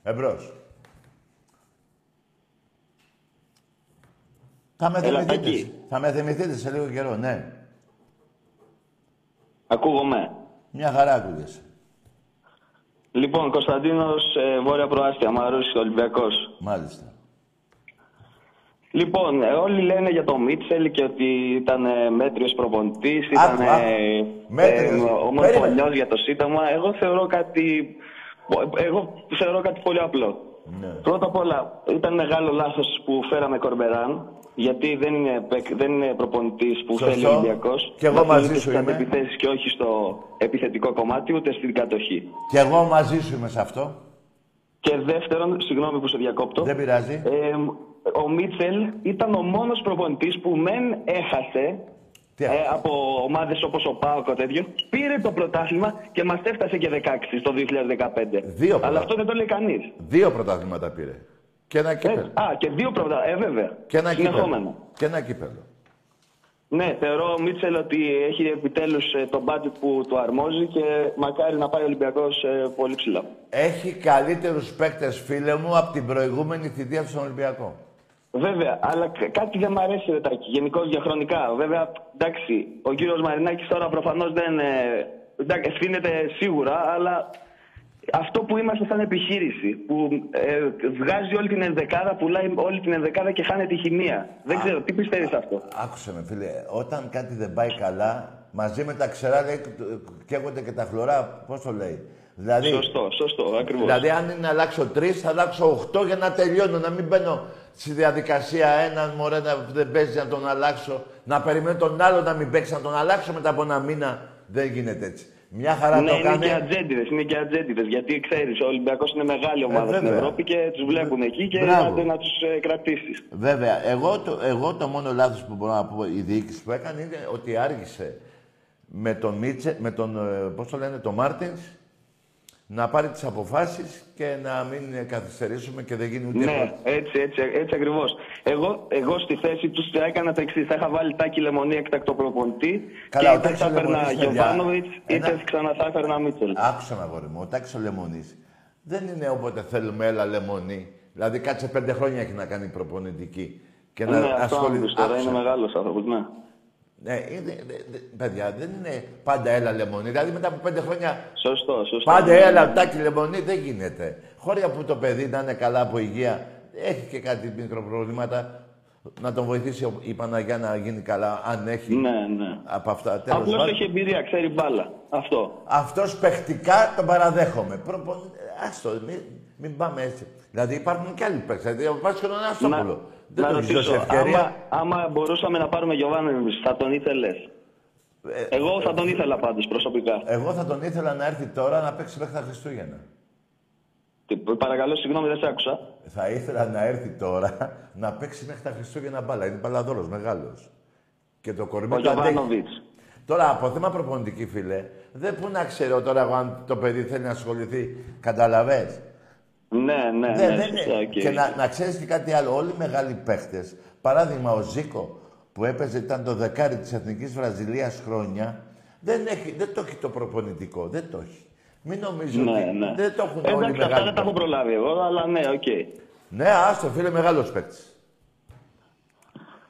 Εμπρός. Θα με Έλα, θυμηθείτε. Τάκη. Θα με θυμηθείτε σε λίγο καιρό, ναι. Ακούγομαι. Μια χαρά ακούγεσαι. Λοιπόν, Κωνσταντίνος, ε, Βόρεια Προάστια, Μαρούσης, Ολυμπιακός. Μάλιστα. Λοιπόν, ε, όλοι λένε για τον Μίτσελ και ότι ήταν ε, μέτριος προπονητής, Άκου, ήταν άκου. ε, Μέτριος. ε, Περίμενε. ομοφωνιός για το Σύνταγμα. Εγώ θεωρώ κάτι, εγώ θεωρώ κάτι πολύ απλό. Ναι. Πρώτα απ' όλα, ήταν μεγάλο λάθος που φέραμε Κορμπεράν, γιατί δεν είναι, παίκ- δεν είναι προπονητής που Σωστό. θέλει ο Ολυμπιακός. Κι εγώ Να μαζί θέλει σου στις είμαι. αντεπιθέσεις και όχι στο επιθετικό κομμάτι, ούτε στην κατοχή. Κι εγώ μαζί σου είμαι σε αυτό. Και δεύτερον, συγγνώμη που σε διακόπτω. Δεν πειράζει. Ε, ο Μίτσελ ήταν ο μόνος προπονητής που μεν έχασε Τι ε, έχασε; από ομάδες όπως ο Πάοκ ο τέτοιο, πήρε το πρωτάθλημα και μας έφτασε και 16 το 2015. Δύο Αλλά πρωτά- αυτό δεν το λέει κανείς. Δύο πρωταθλήματα πήρε. Και ένα Ε, κύπελο. α, και δύο πρωτάθλημα. Ε, βέβαια. Και ένα κύπελο. Συνεχόμενα. Και ένα κύπελο. Ναι, θεωρώ ο Μίτσελ ότι έχει επιτέλους το budget που του αρμόζει και μακάρι να πάει ο Ολυμπιακός πολύ ψηλά. Έχει καλύτερους παίκτες, φίλε μου, από την προηγούμενη θητεία του στον Ολυμπιακό. Βέβαια, αλλά κ- κάτι δεν μ' αρέσει ρε Τάκη, γενικώ διαχρονικά. Βέβαια, εντάξει, ο κύριος Μαρινάκης τώρα προφανώς δεν. ε, εντάξει, ευθύνεται σίγουρα, αλλά αυτό που είμαστε σαν επιχείρηση, που ε, βγάζει όλη την ενδεκάδα, πουλάει όλη την ενδεκάδα και χάνεται η χημεία. Δεν ξέρω, τι πιστεύεις αυτό; Άκουσε με, φίλε. Όταν κάτι δεν πάει καλά, μαζί με τα ξερά λέει, καίγονται και τα χλωρά. Πώς το λέει. Δηλαδή, Σωστό, σωστό, ακριβώς. δηλαδή, αν είναι να αλλάξω τρεις, θα αλλάξω οχτώ για να τελειώνω. Να μην μπαίνω στη διαδικασία έναν μωρέ να δεν παίζει να τον αλλάξω. Να περιμένω τον άλλο να μην παίξει να τον αλλάξω μετά από ένα μήνα. Δεν γίνεται έτσι. Μια χαρά Ναι, το είναι έκανε. και ατζέντιδες. Είναι και ατζέντιδες. Γιατί ξέρεις, ο Ολυμπιακός είναι μεγάλη ομάδα στην Ε, βέβαια. Ευρώπη και τους βλέπουν εκεί και Μπράβο. άντε να τους κρατήσεις. Βέβαια, εγώ το, εγώ το μόνο λάθος που μπορώ να πω η διοίκηση που έκανε είναι ότι άργησε με τον Μίτσε, με τον, ε, πώς το λένε, τον Μάρτινς, να πάρει τις αποφάσεις και να μην ε, καθυστερήσουμε και δεν γίνει ούτε Ναι, πρώτη. έτσι, έτσι, έτσι ακριβώς. Εγώ, εγώ στη θέση τους θα έκανα το εξής. Θα είχα βάλει τάκι λεμονί έκτακτο προπονητή Καλά, ο και είτε Τάκης θα έπαιρνα Λεμονής, παιδιά, Γιωβάνοβιτς ένα- είτε ξανά θα έπαιρνα Μίτσελ. Άκουσα με αγόρι μου, ο Τάκης ο Λεμονής δεν είναι όποτε θέλουμε έλα λεμονί. Δηλαδή κάτσε πέντε χρόνια έχει να κάνει προπονητική. Και Ναι, να αυτό ασχοληθεί. άκουσα τώρα, Άκουσα. είναι μεγάλος άνθρωπος, ναι. Ναι, είναι, δε- δε- παιδιά, δεν είναι πάντα έλα λεμονί. Δηλαδή μετά από πέντε χρόνια Σωστό, σωστό. Πάντε έλα, τάκι λεμονί, δεν γίνεται. Χώρια που το παιδί να είναι καλά από υγεία, έχει και κάτι μικροπροβλήματα, να τον βοηθήσει ο- η Παναγιά να γίνει καλά, αν έχει Ναι, ναι. από αυτά. Τέλος Απλώς πάντων. έχει εμπειρία, ξέρει μπάλα. Αυτό. Αυτός παιχτικά τον παραδέχομαι. Προπο... Άστο, μην, μην πάμε έτσι. Δηλαδή υπάρχουν και άλλοι παίκτες. Δηλαδή ο Βάσκο τον Αστόπουλο. Δεν να τον έχει δώσει ρωτήσω, ευκαιρία; άμα, άμα μπορούσαμε να πάρουμε Γιωβάνοβιτ, θα τον ήθελες; Ε, Εγώ θα τον ήθελα πάντως προσωπικά. Εγώ θα τον ήθελα να έρθει τώρα να παίξει μέχρι τα Χριστούγεννα. Τι- Παρακαλώ, συγγνώμη, δεν σε άκουσα. Θα ήθελα να έρθει τώρα να παίξει μέχρι τα Χριστούγεννα μπάλα. Είναι μπαλαδόρος μεγάλος. Και το κορμί Ο του αντέχει. Γιωβάνοβιτς. Τώρα, από θέμα προπονητική, φίλε, δεν πού να ξέρω τώρα εγώ αν το παιδί θέλει να ασχοληθεί. Καταλαβες; Ναι, ναι, Δεν- ναι. δεν σωστά, είναι. οκ. Και να, να ξέρεις και κάτι άλλο. Όλοι οι μεγάλοι παίχτες, παράδειγμα ο Ζήκο, που έπαιζε, ήταν το δεκάρι της Εθνικής Βραζιλίας χρόνια, δεν, έχει, δεν το έχει το προπονητικό. Δεν το έχει. Μην νομίζω Ναι, ότι ναι. δεν το έχουν όλοι οι Εντάξει, αυτά μεγάλοι δεν τα έχω παίχτες. προλάβει εγώ, αλλά ναι, οκ. Ναι, άστο φίλε, μεγάλος παίκτης.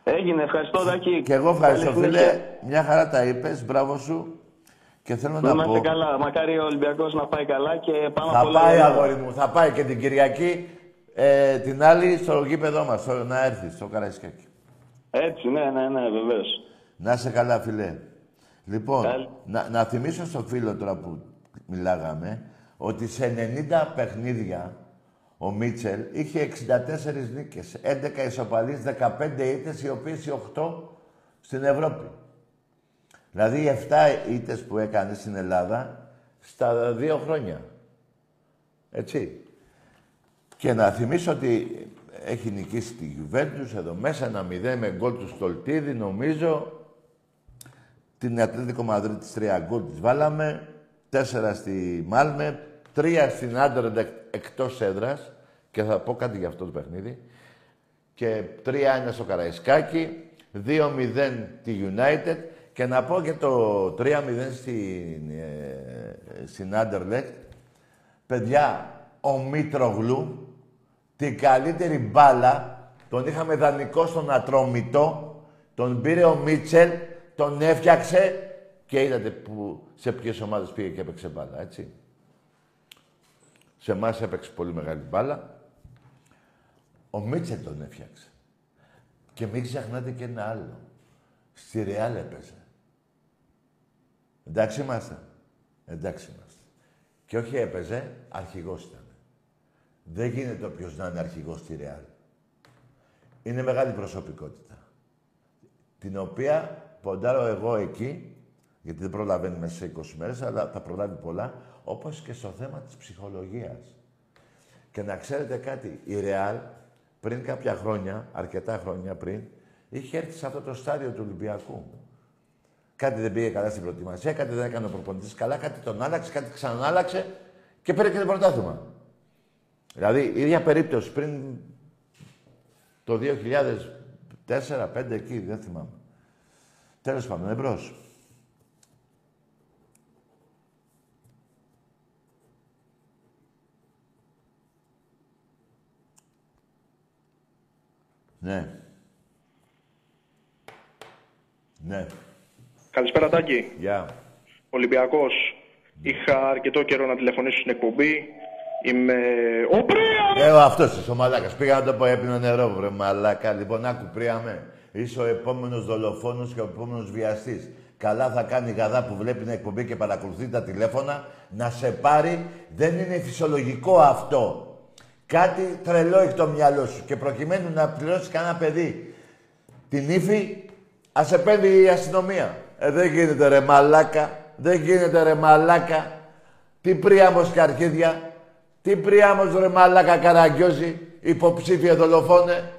Έγινε, ευχαριστώ, Δάκη. Και εγώ ευχαριστώ, Καλή φίλε. συνέχεια. Μια χαρά τα είπες, μπράβο σου. Και θέλω Να να είμαστε πω... καλά. Μακάρι ο Ολυμπιακός να πάει καλά και πάμε Θα από πάει, αγόρι μου, θα πάει και την Κυριακή ε, την άλλη στο γήπεδό μας, στο- να έρθει, στο Καραϊσκάκι. Έτσι, ναι, ναι, ναι, βεβαίως. Να είσαι καλά, φιλέ. Λοιπόν, Καλή. να, να θυμίσω στο φίλο τώρα που μιλάγαμε, ότι σε 90 παιχνίδια ο Μίτσελ είχε 64 νίκες, 11 ισοπαλίες, 15 ήττες, οι οποίες οι 8 στην Ευρώπη. Δηλαδή οι 7 ήττες που έκανε στην Ελλάδα στα δύο χρόνια. Έτσι. Και να θυμίσω ότι έχει νικήσει τη Juventus εδώ μέσα ένα 0 με γκολ του Στολτίδη, νομίζω. Την Ατλέτικο Μαδρίτης τρία γκολ της βάλαμε. Τέσσερα στη Μάλμε. Τρία στην Άντερντ εκτός έδρας. Και θα πω κάτι για αυτό το παιχνίδι. Και 3-1 στο Καραϊσκάκι. 2-0 τη United. Και να πω και το 3-0 στην, ε, στην Άντερλεκτ. Παιδιά, ο Μήτρογλου, την καλύτερη μπάλα, τον είχαμε δανεικό στον Ατρόμητο, τον πήρε ο Μίτσελ, τον έφτιαξε και είδατε που, σε ποιες ομάδες πήγε και έπαιξε μπάλα, έτσι. Σε εμάς έπαιξε πολύ μεγάλη μπάλα. Ο Μίτσελ τον έφτιαξε. Και μην ξεχνάτε και ένα άλλο. Στη Ρεάλ έπαιζε. Εντάξει είμαστε. Εντάξει είμαστε. Και όχι έπαιζε, αρχηγός ήταν. Δεν γίνεται όποιος να είναι αρχηγός στη Ρεάλ. Είναι μεγάλη προσωπικότητα. Την οποία ποντάρω εγώ εκεί, γιατί δεν προλαβαίνει μέσα σε 20 μέρες, αλλά θα προλάβει πολλά, όπως και στο θέμα της ψυχολογίας. Και να ξέρετε κάτι, η Ρεάλ πριν κάποια χρόνια, αρκετά χρόνια πριν, είχε έρθει σε αυτό το στάδιο του Ολυμπιακού. Κάτι δεν πήγε καλά στην προετοιμασία, κάτι δεν έκανε ο προπονητής καλά, κάτι τον άλλαξε, κάτι ξανάλαξε και πήρε και το πρωτάθλημα. Δηλαδή, η ίδια περίπτωση πριν το 2004-2005 εκεί, δεν θυμάμαι. Τέλος πάντων, εμπρός. Ναι. Ναι. Καλησπέρα Τάκη. Γεια. Ολυμπιακός. Είχα αρκετό καιρό να τηλεφωνήσω στην εκπομπή. Είμαι... Ο Πρία! Ε, ο αυτός είσαι ο μαλάκας. Πήγα να το πω, έπινε νερό, βρε μαλάκα. Λοιπόν, άκου πρίαμε. Είσαι ο επόμενος δολοφόνος και ο επόμενος βιαστής. Καλά θα κάνει η γαδά που βλέπει την εκπομπή και παρακολουθεί τα τηλέφωνα να σε πάρει. Δεν είναι φυσιολογικό αυτό. Κάτι τρελό έχει το μυαλό σου και προκειμένου να πληρώσεις κανένα παιδί την ύφη, ας σε παίρνει η αστυνομία. Ε, δεν γίνεται ρε μαλάκα. Δεν γίνεται ρε μαλάκα. Τι πρίαμος και αρχίδια. Τι πρίαμος ρε μαλάκα καραγκιόζη. Υποψήφια δολοφόνε.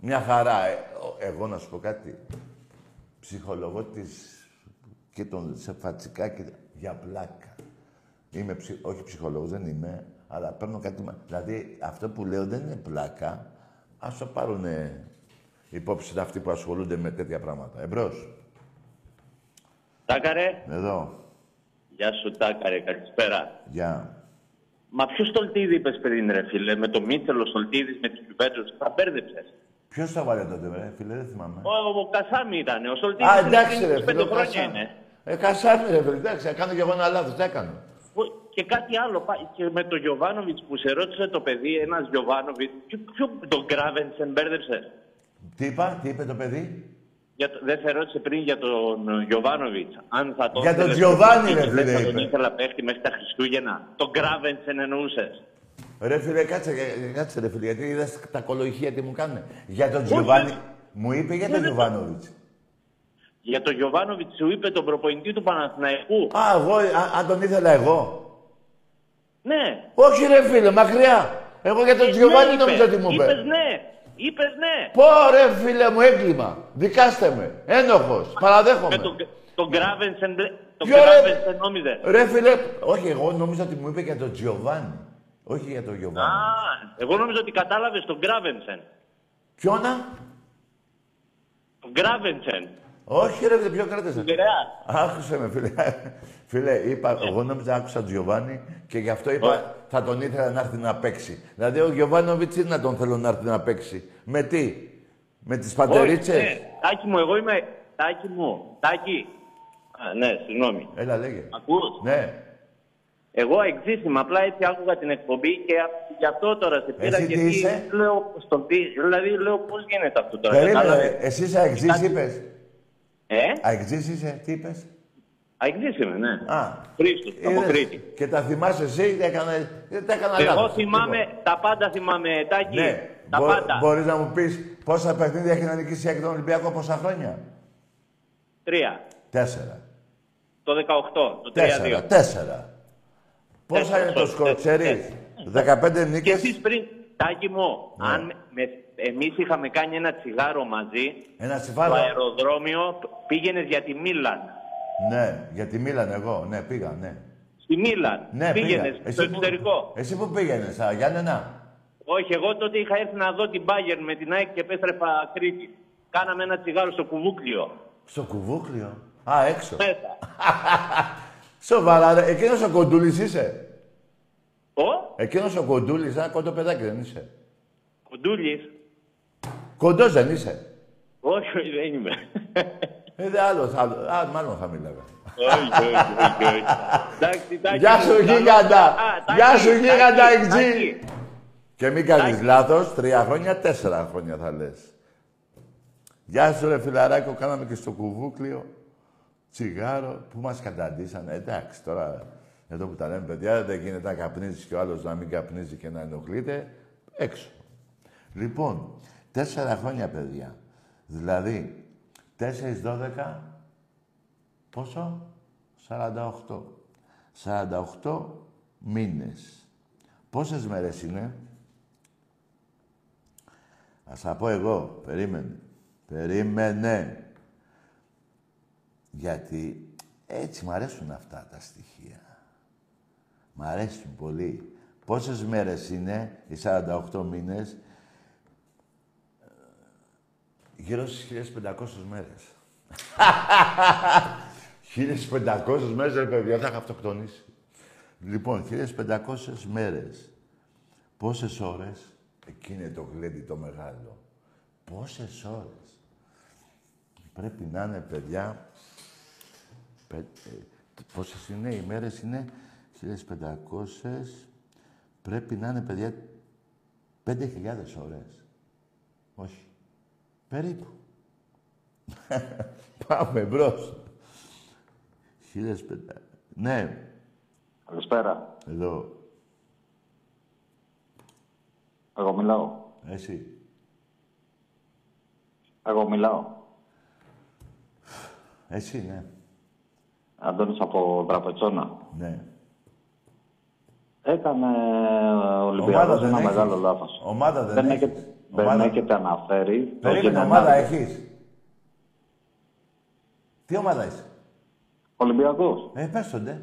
Μια χαρά. Ε. Ο- Εγώ να σου πω κάτι. Ψυχολογό της και τον σε φατσικά και για πλάκα. Είμαι ψυχ... όχι ψυχολόγος, δεν είμαι, αλλά παίρνω κάτι... μα- Δηλαδή, αυτό που λέω δεν είναι πλάκα. Ας το πάρουν υπόψη αυτοί που ασχολούνται με τέτοια πράγματα. Εμπρός. Τάκαρε, Εδώ. γεια σου Τάκαρε, καλησπέρα. Γεια. Μα ποιος Στολτίδη είπες πριν, ρε φίλε, με το Μίτσελο Στολτίδης, με τους Γιουβέντους, τα μπέρδεψες. Ποιος τα βάλε τότε, ρε, φίλε, δεν θυμάμαι. Ο, ο Κασάμι ήταν, ο Στολτίδης. Α, εντάξει, ρε, 25 φίλε, ο χρόνια Κασάμι. είναι. Ε, Κασάμι, ρε, φίλε, εντάξει, έκανα κι εγώ ένα λάθος, τι έκανα. Ο- Και κάτι άλλο, πά- και με τον Γιωβάνοβιτς που σε ρώτησε το παιδί, ένας Γιωβάνοβιτς, ποιο, ποιο τον Γκράβενσεν μπέρδεψε. Τι είπα, τι είπε το παιδί; Για το, δεν σε ρώτησε πριν για τον Γιωβάνοβιτς. Αν θα τον Για τον ήθελες Τζιοβάνι, παίχτη, ρε, φίλε, Δεν θα τον είπε. ήθελα παίχτη μέχρι τα Χριστούγεννα. Τον Γκράβενσεν εννοούσες. Ρε φίλε, κάτσε, ε, κάτσε ρε φίλε, γιατί είδες τα κολοϊχεία τι μου κάνουν. Για τον Τζιοβάνι, μου είπε για τον Τζιοβάνοβιτς. Για τον Γιωβάνοβιτς σου είπε τον προπονητή του Παναθηναϊκού. Α, εγώ, α, αν τον ήθελα εγώ. Ναι. Όχι ρε φίλε, μακριά. Εγώ για τον Τζιοβάνι νόμιζα ότι μου είπε. Είπες ναι. Είπες ναι. Πω ρε φίλε μου έγκλημα. Δικάστε με. Ένοχος. Με Παραδέχομαι. τον, τον Γκράβενσεν, τον Ποιο ρε- Γκράβενσεν νόμιζε. Ρε φίλε, όχι εγώ νόμιζα ότι μου είπε για τον Τζιοβάνι. Όχι για τον Α, Γιωβάνι. εγώ νόμιζα ότι κατάλαβες τον Γκράβενσεν. Ποιόνα; Τον Γκράβενσεν. Όχι ρε φίλε, ποιο κράτησα. Του Ρεάλ. Άκουσε με, φίλε. Φίλε, είπα, εγώ νόμιζα άκουσα τον Τζιοβάνι και γι' αυτό είπα θα τον ήθελα να έρθει να παίξει. Δηλαδή ο Γιωβάνοβιτς είναι να τον θέλω να έρθει να παίξει. Με τι, με τις παντερίτσες; Όχι, ναι. Τάκη μου, εγώ είμαι... Τάκη μου, Τάκη. Α, ναι, συγγνώμη. Έλα, λέγε. Ακούς; Ναι. Εγώ εξής είμαι, απλά έτσι άκουγα την εκπομπή και α- γι' αυτό τώρα σε πήρα Εσύ τι γιατί είσαι; λέω στον τι, δηλαδή λέω πώς γίνεται αυτό τώρα. Περίμενε, κατάλαβες. εσύ είσαι αεξής Κάτι- είπες. Ε, Αεξής είσαι, τι είπες; αεξής είμαι, ναι. Α, Χρήστος, από είδες, Κρήτη. Και τα θυμάσαι εσύ, δεν έκανα, δεν τα έκανα Εγώ λάθος. θυμάμαι, Λοιπόν. τα πάντα θυμάμαι, Τάκη. Ναι, τα Μπο- πάντα. μπορείς να μου πεις πόσα παιχνίδια έχει να νικήσει η τον Ολυμπιακό πόσα χρόνια; Τρία. Τέσσερα. Το 18, το 3-2. Τέσσερα. Τέσσερα. Πόσα Τέσσερα, είναι το sorry, σκορ, ξέρεις; τέσσερα. 15 Και νίκες; εσείς πριν, Τάκη μου, Ναι. αν με, εμείς είχαμε κάνει ένα τσιγάρο μαζί, Ένα στο τσιφάρο. αεροδρόμιο, πήγαινες για τη Μίλαν. Ναι, για τη Μίλαν εγώ. Ναι, πήγα, ναι. Στη Μίλαν. Ναι, πήγαινες πήγα. στο που- εξωτερικό. Εσύ που πήγαινες, α, Γιάννενα. Όχι, εγώ τότε είχα έρθει να δω την Bayern με την ΑΕΚ και επέστρεφα Κρήτη. Κάναμε ένα τσιγάρο στο κουβούκλιο. Στο κουβούκλιο; Α, έξω. Μέσα. Σοβαρά, ρε. Εκείνος ο κοντούλης είσαι; Ο Εκείνος ο κοντούλης, ένα κοντό παιδάκι δεν είσαι. Κοντούλης. Κοντός δεν είσαι. Όχι, όχι, δεν είμαι. Ε, δε άλλος, άλλος. Α, μάλλον θα μιλάγα. όχι, όχι, όχι, όχι. Εντάξει, Τάκη Γεια μου, σου, καλό- γίγαντα. Α, Τάκη, Γεια σου, Τάκη, γίγαντα, Τάκη. εκτζή. Και μην κάνεις Τάκη. λάθος, τρία χρόνια, τέσσερα χρόνια θα λες. Γεια σου ρε φιλαράκο, κάναμε και στο κουβούκλιο τσιγάρο που μας καταντήσανε. Εντάξει, τώρα εδώ που τα λέμε παιδιά δεν γίνεται να καπνίζεις και ο άλλος να μην καπνίζει και να ενοχλείται. Έξω. Λοιπόν, τέσσερα χρόνια παιδιά. Δηλαδή, τέσσερις δώδεκα, πόσο; 48. 48 μήνες. Πόσες μέρες είναι; Ας τα πω εγώ. Περίμενε. Περίμενε. Γιατί έτσι μ' αρέσουν αυτά τα στοιχεία. Μ' αρέσουν πολύ. Πόσες μέρες είναι οι 48 μήνες. Γύρω στις 1500 μέρες. 1500 μέρες, ρε παιδιά, θα είχα αυτοκτονήσει. Λοιπόν, 1500 μέρες. Πόσες ώρες, εκεί είναι το γλέντι το μεγάλο. Πόσες ώρες. Πρέπει να είναι, παιδιά, πε, ε, πόσες είναι οι μέρες, είναι 1500, πρέπει να είναι, παιδιά, 5.000 ώρες. Όχι. Περίπου. Πάμε μπρος. 1500. Ναι, Καλησπέρα. εδώ. Εγώ μιλάω. Εσύ. Εγώ μιλάω. Εσύ, ναι. Αντώνης από Τραπετσόνα. Ναι. Έκανε ο Ομάδα Ολυμπιακός δεν ένα έχεις. μεγάλο λάθος. Ομάδα δεν δεν έχεις. έχετε, δεν Ομάδα- έχετε αναφέρει... το Περίμενε, Γενενάδη. ομάδα έχεις; Τι ομάδα είσαι; Ολυμπιακός. Ε, πες τον, ναι.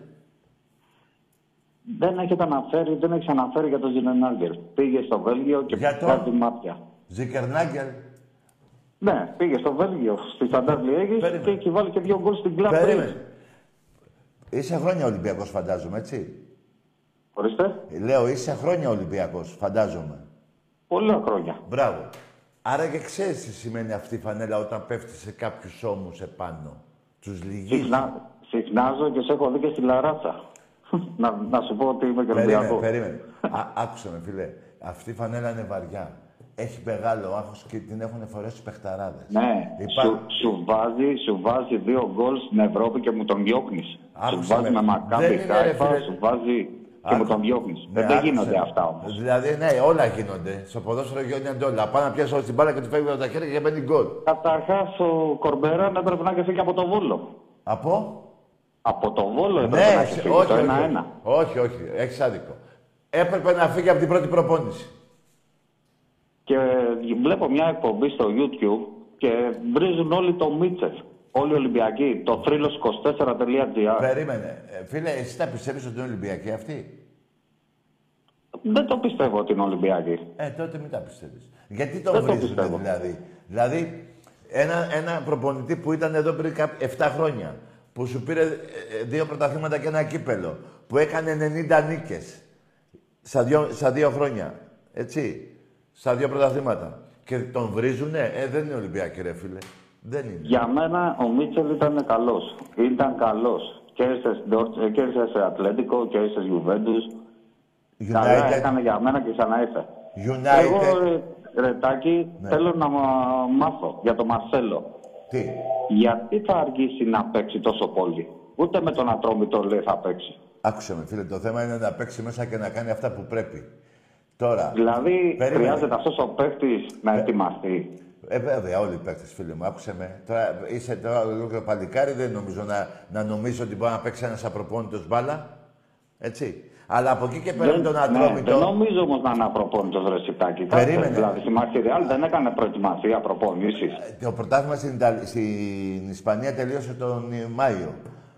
Δεν έχετε αναφέρει, δεν έχεις αναφέρει για τον Ζινενάγκερ. Πήγε στο Βέλγιο και Για το- κάτι μάτια. Ζικερνάγκελ. Ναι, πήγε στο Βέλγιο, στη Σταντάρ Λιέγης Περίμενε. και έχει βάλει και δύο γκολ στην κλαπ. Περίμενε. Είσαι χρόνια Ολυμπιακός, φαντάζομαι, έτσι; Ορίστε, Λέω, είσαι χρόνια Ολυμπιακός, φαντάζομαι. Πολλά χρόνια. Μπράβο. Άρα και ξέρεις τι σημαίνει αυτή η φανέλα όταν πέφτει σε κάποιους ώμους επάνω. Τους λυγείς. Συχνά, συχνάζω και σε έχω δει και στη Λαράτσα. να, να σου πω ότι είμαι και Περίμενε, Ολυμπιακό. περίμενε. Α, άκουσε με, φίλε. Αυτή η φανέλα είναι βαριά. Έχει μεγάλο άγχος και την έχουν φορέσει οι παιχταράδες. Ναι, Υπά- σου, σου, βάζει, σου βάζει δύο γκολ στην Ευρώπη και μου τον διώχνει. Σου Άκουσε βάζει με. με μακάμπι Δεν είναι, ρε χάιφα, φίλε. σου βάζει και μου Άκου- τον διώχνεις. Ναι, δεν άκουσε. γίνονται αυτά όμως. Δηλαδή, ναι, όλα γίνονται. Στο ποδόσφαιρο γίνονται όλα. Πάνε να πιάσει όλη την μπάλα και του φεύγει από τα χέρια και μπαίνει γκολ. Καταρχάς ο Κορμπεράν έπρεπε να έχει φύγει από το βόλο. Από; Από το βόλο έπρεπε Ναι, να έχει σε- φύγει όχι, το όχι, 1-1. όχι, όχι, έχεις άδικο. Έπρεπε να φύγει από την πρώτη προπόνηση. Και βλέπω μια εκπομπή στο YouTube και βρίζουν όλοι το Μίτσελ. Όλοι οι Ολυμπιακοί. Το θρύλος24.gr. Περίμενε. Ε, φίλε, εσύ τα πιστεύεις ότι είναι Ολυμπιακοί αυτοί; Δεν το πιστεύω ότι είναι Ολυμπιακοί. Ε, τότε μην τα πιστεύεις. Γιατί τον Δεν το βρίζουν πιστεύω. δηλαδή; Δηλαδή, ένα, ένα προπονητή που ήταν εδώ πριν κά- 7 χρόνια, που σου πήρε ε, ε, δύο πρωταθλήματα και ένα κύπελο, που έκανε 90 νίκες στα δύο, στα δύο χρόνια. Έτσι. Στα δύο πρωταθλήματα. Και τον βρίζουνε; Ε, δεν είναι Ολυμπιακή, ρε φίλε. Δεν είναι. Για μένα ο Μίτσελ ήταν καλός. Ήταν καλός. Κέρδισε στην Dortmund, ε, κέρδισε σε Ατλέντικο, κέρδισε σε Juventus. Καλά United. έκανε για μένα και ξαναήρθε. United. Εγώ, ρε, Ρετάκη, Ναι. θέλω να μα- μάθω για τον Μαρσέλο. Τι; Γιατί θα αργήσει να παίξει τόσο πολύ; Ούτε με τον Ατρόμητο λέει θα παίξει. Άκουσε με, φίλε. Το θέμα είναι να παίξει μέσα και να κάνει αυτά που πρέπει. Τώρα. Δηλαδή Περίμενε. χρειάζεται αυτός ο παίκτης να ετοιμαστεί. Ε, βέβαια, όλοι οι παίκτες, φίλε μου, άκουσε με. Τώρα είσαι τώρα ολόκληρο παλικάρι, δεν νομίζω να, να νομίζω ότι μπορεί να παίξει ένας απροπόνητος μπάλα. Έτσι. Αλλά από εκεί και πέρα με τον ναι, Ατρόμητο. δεν νομίζω όμως να είναι απροπόνητος ρεσιτάκι. Περίμενε. Δηλαδή στη Μαρσιριάλ δεν έκανε προετοιμασία προπονήσει. Το πρωτάθλημα στην, Ιταλ- στην Ισπανία τελείωσε τον Μάιο.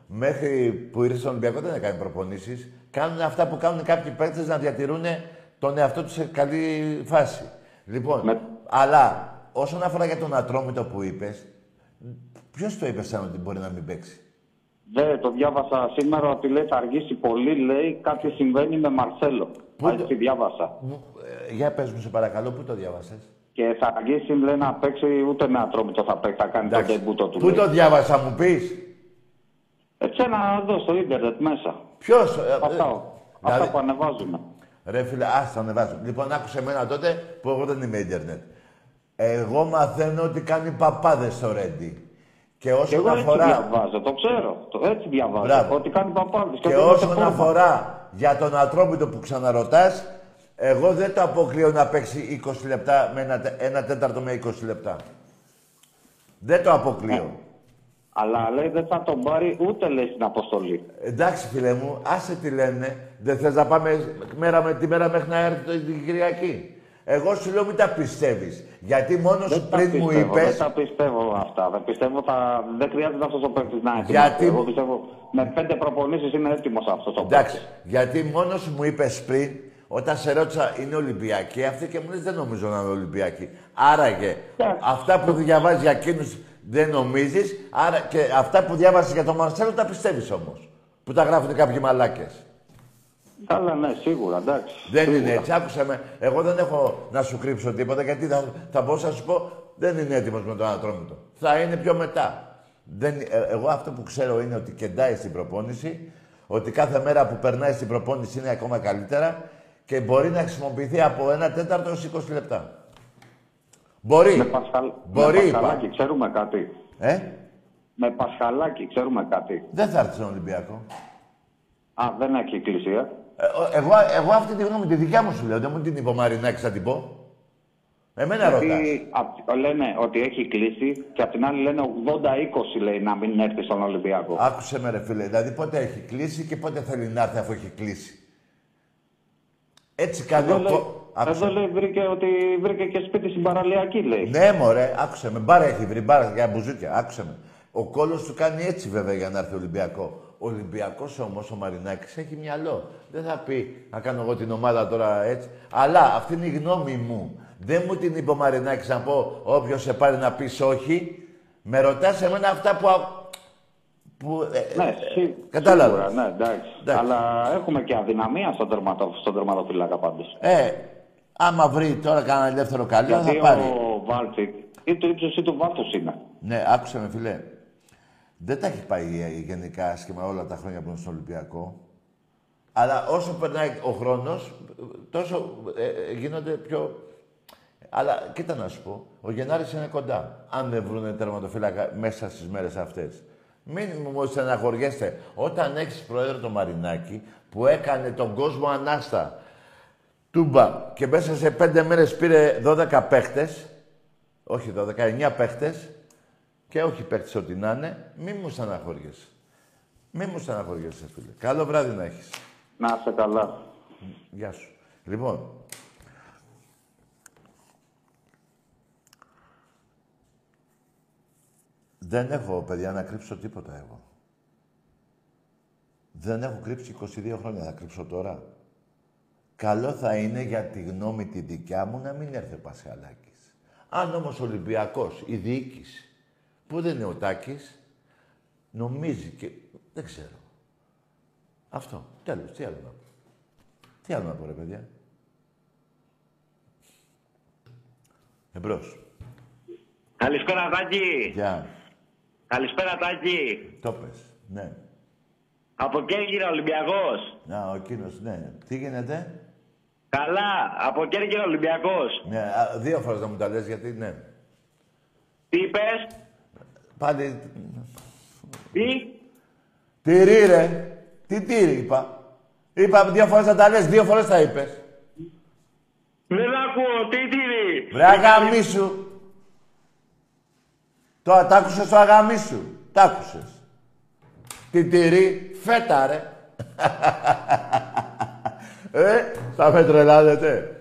Μέχρι που ήρθε στον Ολυμπιακό δεν έκανε προπονήσεις. Κάνουν αυτά που κάνουν κάποιοι παίκτες να διατηρούν τον εαυτό τους σε καλή φάση. Λοιπόν, Με- αλλά όσον αφορά για τον Ατρόμητο που είπες, ποιος το είπε σαν ότι μπορεί να μην παίξει; Δεν το διάβασα σήμερα ότι λέει θα αργήσει πολύ, λέει κάτι συμβαίνει με Μαρσέλο. Πού Έτσι το- τη διάβασα. Μου- ε, για πες μου σε παρακαλώ, πού το διάβασες; Και θα αργήσει λέει να παίξει ούτε με ατρόμητο θα παίξει, θα κάνει το τεμπούτο του. Πού λέει. το διάβασα, μου πεις; Έτσι ένα εδώ στο ίντερνετ μέσα. Ποιος. ε, Αυτά, ε, αυτά δηλαδή- που ανεβάζουμε. Ρε φίλε, ας τα ανεβάζω. Λοιπόν, άκουσε εμένα τότε που εγώ δεν είμαι ίντερνετ. Εγώ μαθαίνω ότι κάνει παπάδες στο Ρέντι. Και Και όσον εγώ έτσι αφορά... διαβάζω, το ξέρω. Το έτσι διαβάζω. Μπράβο. Ότι κάνει παπάδες. Και ότι είναι σε όσον φόρμα. αφορά για τον Ατρόμητο που ξαναρωτάς, εγώ δεν το αποκλείω να παίξει 20 λεπτά με ένα, τε- ένα τέταρτο με 20 λεπτά. Δεν το αποκλείω. Αλλά λέει δεν θα τον πάρει ούτε λέει στην αποστολή. Εντάξει, φίλε μου, άσε τι λένε. Δεν θες να πάμε μέρα με τη μέρα μέχρι να έρθει το- την Κυριακή. Εγώ σου λέω μην τα πιστεύεις. Γιατί μόνος σου τα πριν μου πιστεύω, είπες... Δεν τα πιστεύω αυτά. Δεν, πιστεύω θα... δεν χρειάζεται αυτός ο παίκτης να είναι Γιατί- Εγώ πιστεύω με πέντε προπονήσεις είναι έτοιμος αυτός ο παίκτης. Εντάξει, γιατί μόνος σου μου είπες πριν Όταν σε ρώτησα είναι Ολυμπιακοί, αυτοί και μου λες δεν νομίζω να είναι Ολυμπιακοί. Άραγε, αυτά που διαβάζεις για εκείνους δεν νομίζεις, άρα και αυτά που διάβασες για τον Μαρσέλο τα πιστεύεις όμως. Που τα γράφουν κάποιοι μαλάκες. Καλά, ναι, σίγουρα, εντάξει. Δεν Σίγουρα. είναι έτσι. Άκουσα με. Εγώ δεν έχω να σου κρύψω τίποτα γιατί θα, θα μπορούσα να σου πω δεν είναι έτοιμος με τον ατρόμητο. Θα είναι πιο μετά. Δεν, ε, εγώ αυτό που ξέρω είναι ότι κεντάει στην προπόνηση, ότι κάθε μέρα που περνάει στην προπόνηση είναι ακόμα καλύτερα και μπορεί να χρησιμοποιηθεί από ένα τέταρτο έως 20 λεπτά. Μπορεί. Με, Πασχαλ... Μπορεί, με είπα. Πασχαλάκη, ξέρουμε κάτι; Ε, Με Πασχαλάκη, ξέρουμε κάτι; δεν θα έρθει στον Ολυμπιακό. Α, δεν έχει εκκλησία. Ε, ο- εγώ, εγώ αυτή τη γνώμη τη δικιά μου σου λέω, δεν μου την είπε ο Μαρινάκης, θα την πω. Εμένα ρωτάς. Γιατί απ- λένε ότι έχει κλείσει και απ' την άλλη λένε 80-20 λέει να μην έρθει στον Ολυμπιακό. Άκουσε με ρε φίλε, δηλαδή πότε έχει κλείσει και πότε θέλει να έρθει αφού έχει κλείσει. Έτσι κάνει Εδώ ο λέει, κο... Άκουσε. εδώ λέει βρήκε ότι βρήκε και σπίτι στην παραλιακή λέει. Ναι μωρέ, άκουσε με, μπάρα έχει βρει, μπάρα για μπουζούκια, άκουσε με. Ο κόλος του κάνει έτσι βέβαια για να έρθει ο Ολυμπιακός. Ο Ολυμπιακός όμως, ο Μαρινάκης, έχει μυαλό. Δεν θα πει να κάνω εγώ την ομάδα τώρα έτσι. Αλλά αυτή είναι η γνώμη μου. Δεν μου την είπε ο Μαρινάκης να πω όποιος σε πάρει να πεις όχι. Με ρωτάς εμένα αυτά που... α- που ε, Ναι, σί, κατάλαβες. σίγουρα, ναι, εντάξει. Εντάξει. Αλλά έχουμε και αδυναμία στον, τερματο, στον τερματοφύλακα πάντως. Ε, άμα βρει τώρα κανένα ελεύθερο καλό, θα Γιατί πάρει. ο Βάλτσικ ή του ύψους ή του βάθους είναι. Ναι, άκουσε με φίλε. Δεν τα έχει πάει ε, γενικά άσχημα όλα τα χρόνια που είναι στον Ολυμπιακό. Αλλά όσο περνάει ο χρόνος, τόσο ε, ε, γίνονται πιο... Αλλά κοίτα να σου πω, ο Γενάρης είναι κοντά. Αν δεν βρουν τερματοφύλακα μέσα στις μέρες αυτές. Μην μου στεναχωριέστε. Όταν έχεις πρόεδρο το Μαρινάκη που έκανε τον κόσμο ανάστα τούμπα και μέσα σε πέντε μέρες πήρε 12 παίχτες, όχι 12, 9 παίχτες και όχι παίχτες ό,τι να είναι, μη μου στεναχωριέσαι. Μη μου στεναχωριέσαι, φίλε. Καλό βράδυ να έχεις. Να είσαι καλά. Γεια σου. Λοιπόν, δεν έχω, παιδιά, να κρύψω τίποτα εγώ. Δεν έχω κρύψει 22 χρόνια, θα κρύψω τώρα. Καλό θα είναι για τη γνώμη τη δικιά μου να μην έρθει ο Πασχαλάκης. Αν όμως ο Ολυμπιακός, η διοίκηση, που δεν είναι ο Τάκης, νομίζει και... δεν ξέρω. Αυτό. Τέλος. Τι άλλο να πω. Τι άλλο να πω, ρε παιδιά. Εμπρός. Καλησπέρα, Τάκη. Γεια. Καλησπέρα, Τάκη. Το πες. Ναι. Από Κέρκυρα, Ολυμπιακός. Να, ο κύριος, ναι. Τι γίνεται; Καλά, από Κέρκυρα, Ολυμπιακός. Ναι, α, δύο φορές να μου τα λες, γιατί ναι. Τι είπες, Πάλι... τι, Τυρί, ρε; Τι τύρι, είπα. Είπα δύο φορές να τα λες, δύο φορές τα είπες. δεν ακούω, τι, τι, Βρε αγαμίσου. Το τ' άκουσες το αγαμίσου; Τ' άκουσες. Τι τυρί, φέτα ρε. ε, θα με τρελάνετε.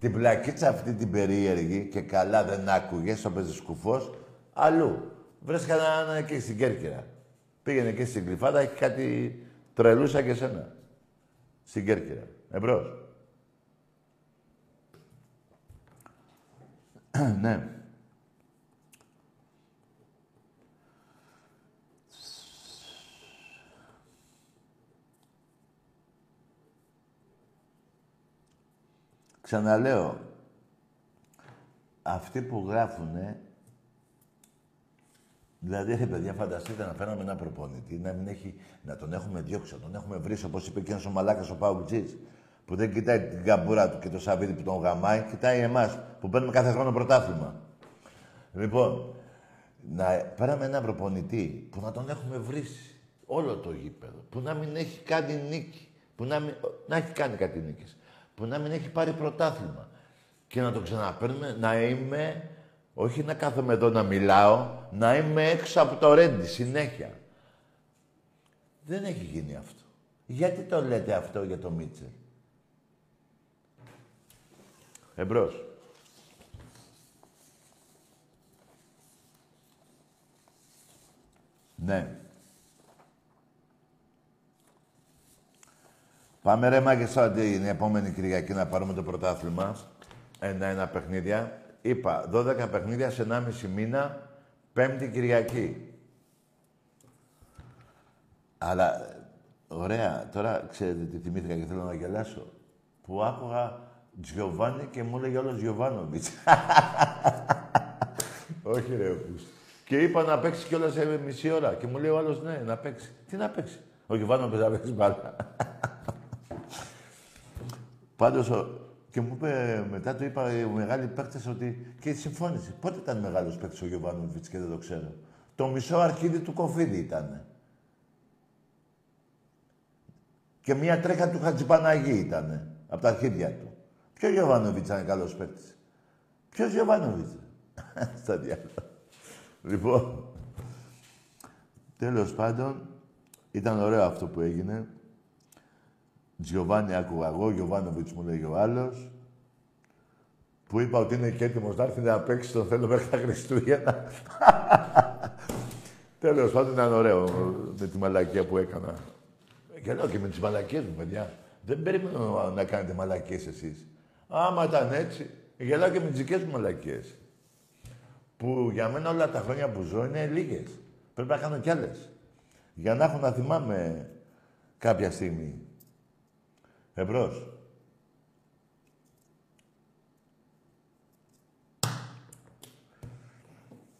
Την πλακίτσα αυτή την περίεργη και καλά δεν άκουγες, έπαιζες σκουφός, αλλού. Βρες κανέναν εκεί στην Κέρκυρα. Πήγαινε εκεί στην Κλειφάδα, έχει κάτι τρελούσα και σένα. Στην Κέρκυρα. Εμπρός. ναι. Ξαναλέω, αυτοί που γράφουνε, δηλαδή ρε παιδιά φανταστείτε να φέραμε ένα προπονητή, να, μην έχει, να τον έχουμε διώξει, να τον έχουμε βρει όπως είπε και ένας ο Μαλάκας ο Παουτζής, που δεν κοιτάει την καμπούρα του και το σαβίδι που τον γαμάει, κοιτάει εμάς που παίρνουμε κάθε χρόνο πρωτάθλημα. Λοιπόν, να πέραμε ένα προπονητή που να τον έχουμε βρήσει όλο το γήπεδο, που να μην έχει κάνει νίκη, που να, μην, να έχει κάνει κάτι νίκης, που να μην έχει πάρει πρωτάθλημα και να το ξαναπαίρνουμε, να είμαι, όχι να κάθομαι εδώ να μιλάω, να είμαι έξω από το ρέντι συνέχεια. Δεν έχει γίνει αυτό. Γιατί το λέτε αυτό για το Μίτσελ; Εμπρός. Ναι. Πάμε ρε μάγκες τώρα την επόμενη Κυριακή να πάρουμε το πρωτάθλημα. Ένα-ένα παιχνίδια. Είπα, 12 παιχνίδια σε 1,5 μήνα, πέμπτη Κυριακή. Αλλά, ωραία, τώρα ξέρετε τι θυμήθηκα και θέλω να γελάσω. Που άκουγα Τζιοβάνι και μου έλεγε όλος Γιωβάνοβιτς. Όχι ρε, οπούς. Και είπα να παίξει κιόλας σε μισή ώρα. Και μου λέει ο άλλος ναι, να παίξει. Τι να παίξει. Ο Γιωβάνοβιτς να παίξει μπάλα. Πάντως, ο- και μου είπε, μετά του είπα οι μεγάλοι παίκτες ότι και συμφώνησε. Πότε ήταν μεγάλος παίκτης ο Γιωβάνοβιτς και δεν το ξέρω. Το μισό αρχίδι του Κοφίδη ήταν. Και μία τρέχα του Χατζηπαναγή ήταν. Από τα αρχίδια του. Ποιος Γιωβάνοβιτς ήταν καλός παίκτης; Ποιος Γιωβάνοβιτς; Στα διάλογα. Λοιπόν, τέλος πάντων, ήταν ωραίο αυτό που έγινε. Τζιοβάνι άκουγα εγώ, Γιωβάνοβιτς μου λέγει ο άλλος. Που είπα ότι είναι και έτοιμος να έρθει να παίξει, τον θέλω μέχρι τα Χριστούγεννα. Τέλος πάντων ήταν ωραίο με τη μαλακία που έκανα. Και λέω και με τις μαλακίες μου, παιδιά. Δεν περίμενα να κάνετε μαλακίες εσείς. Άμα ήταν έτσι, γελάω και με τις δικές μου μαλακίες. Που για μένα όλα τα χρόνια που ζω είναι λίγες. Πρέπει να κάνω κι άλλες. Για να έχω να θυμάμαι κάποια στιγμή. Εμπρός.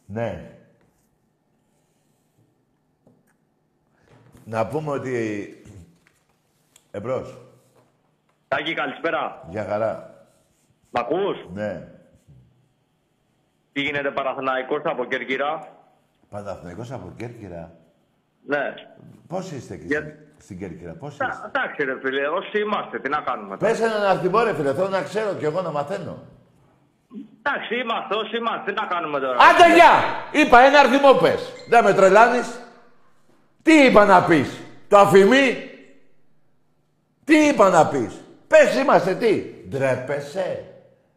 Ναι. Να πούμε ότι... Εμπρός. Τάκη, καλησπέρα. Για χαρά. Μ' ακούς; Ναι. Τι γίνεται Παναθηναϊκός από Κέρκυρα; Παναθηναϊκός από Κέρκυρα; Ναι. Πώς είστε εκεί στην- στην Κέρκυρα, πώς είστε; Τα- Εντάξει ρε φίλε, όσοι είμαστε, τι να κάνουμε. τώρα. Πες έναν αριθμό ρε φίλε, θέλω να ξέρω κι εγώ να μαθαίνω. Εντάξει, είμαστε, όσοι είμαστε, τι να κάνουμε τώρα. Άντε γεια! Είπα ένα αριθμό πες. Δεν με τρελάνεις. Τι είπα να πεις. Το αφημί; Τι είπα να πεις; Πες είμαστε τι; Ντρέπεσαι.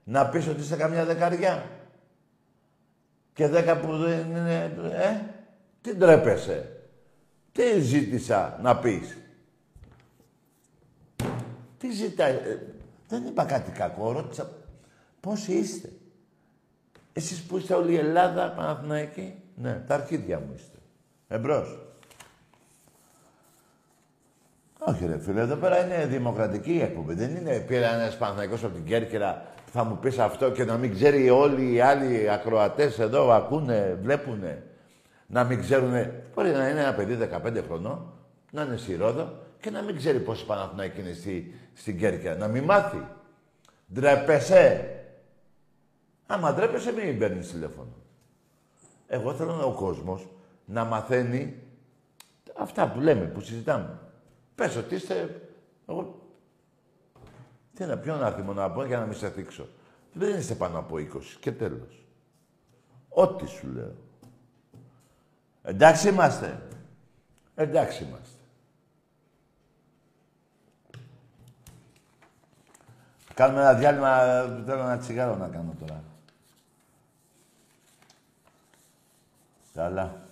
Να πεις ότι είσαι καμιά δεκαριά; Και δέκα που δεν είναι... Ε, τι ντρέπεσαι; Τι ζήτησα να πεις; Τι ζητάει. ε, δεν είπα κάτι κακό. Ρώτησα πώς είστε; Εσείς που είστε όλη η Ελλάδα, Παναθηναϊκή. Ναι, τα αρχίδια μου είστε. Εμπρός. Όχι ρε φίλε, εδώ πέρα είναι δημοκρατική η εκπομπή. Δεν είναι πήρα ένας Παναθηναϊκός από την Κέρκυρα που θα μου πεις αυτό και να μην ξέρει όλοι οι άλλοι ακροατές εδώ ακούνε, βλέπουνε. Να μην ξέρουνε. Μπορεί να είναι ένα παιδί 15 χρονών, να είναι στη Ρόδο και να μην ξέρει πόσοι Παναθηναϊκοί είναι στη, στην Κέρκυρα. Να μην μάθει. Ντρέπεσαι. Άμα ντρέπεσαι, μην παίρνεις τηλέφωνο. Εγώ θέλω ο κόσμος να μαθαίνει αυτά που λέμε, που συζητάμε. Πες ότι είστε... Εγώ... Τι να ποιον άθιμο να πω για να μην σε θίξω. Δεν είστε πάνω από 20 και τέλος. Ό,τι σου λέω. Εντάξει είμαστε. Εντάξει είμαστε. Κάνουμε ένα διάλειμμα, θέλω ένα τσιγάρο να κάνω τώρα. Καλά.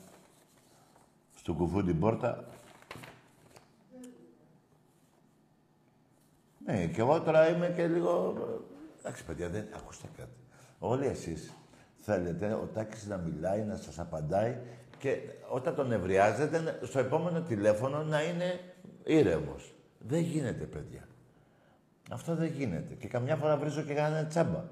Στο κουφού την πόρτα. Ναι, και εγώ τώρα είμαι και λίγο... Εντάξει, παιδιά, δεν... Ακούστε κάτι. Όλοι εσείς θέλετε ο Τάκης να μιλάει, να σας απαντάει και όταν τον ευριάζετε, στο επόμενο τηλέφωνο να είναι ήρεμος. Δεν γίνεται, παιδιά. Αυτό δεν γίνεται. Και καμιά φορά βρίζω και κανένα τσάμπα.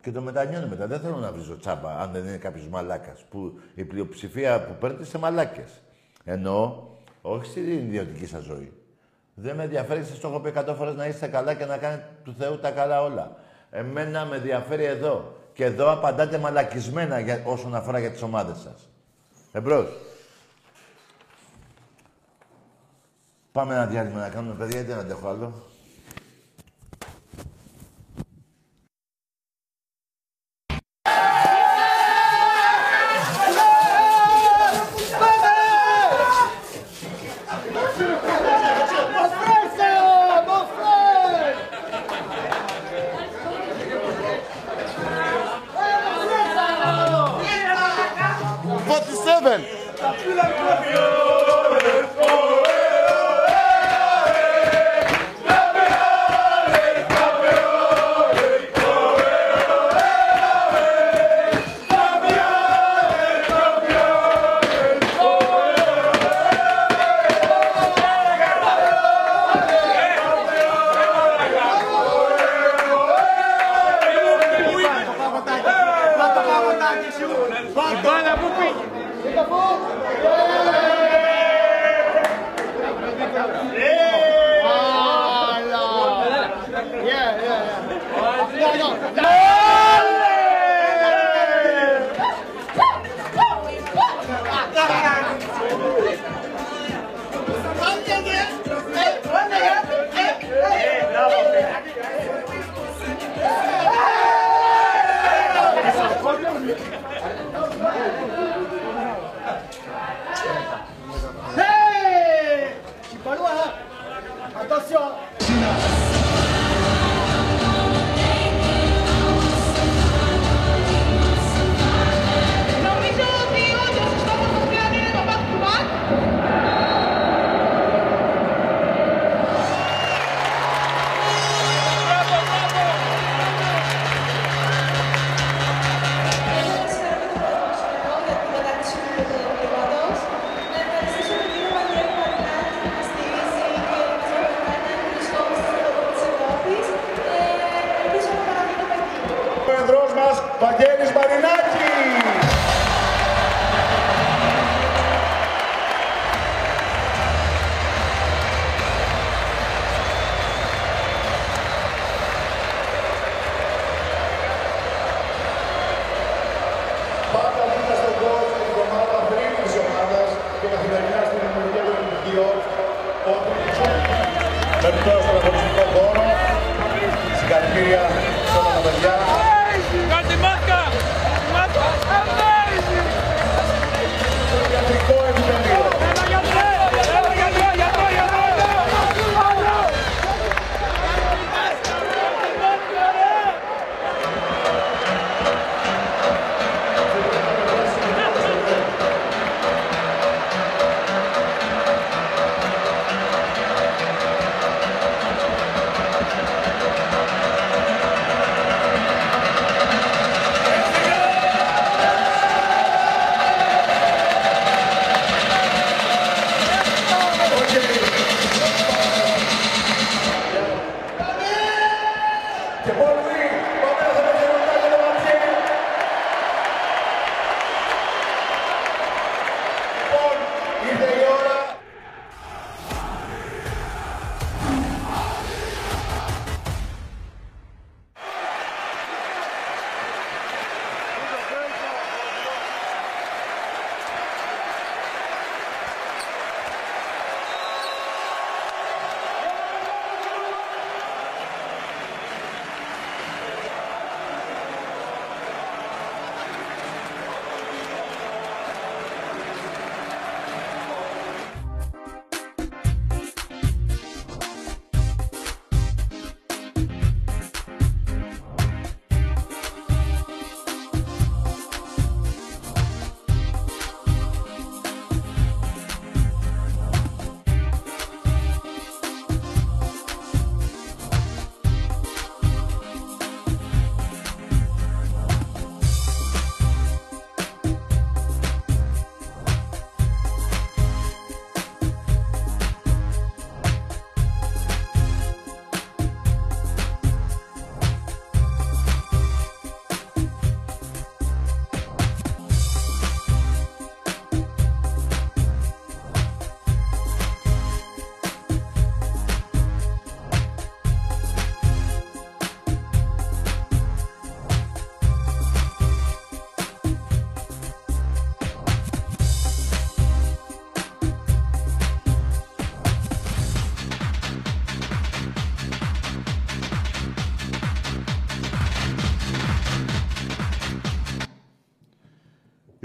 Και το μετανιώνω μετά. Δεν θέλω να βρίζω τσάμπα, αν δεν είναι κάποιος μαλάκας. Που η πλειοψηφία που παίρνετε είστε μαλάκες. Εννοώ, όχι στην ιδιωτική σας ζωή. Δεν με ενδιαφέρει, σας το έχω πει 100 φορές να είστε καλά και να κάνετε του Θεού τα καλά όλα. Εμένα με ενδιαφέρει εδώ. Και εδώ απαντάτε μαλακισμένα για, όσον αφορά για τις ομάδες σας. Εμπρός. Πάμε ένα διάλειμμα να κάνουμε, παιδιά, γιατί δεν αντέχω άλλο.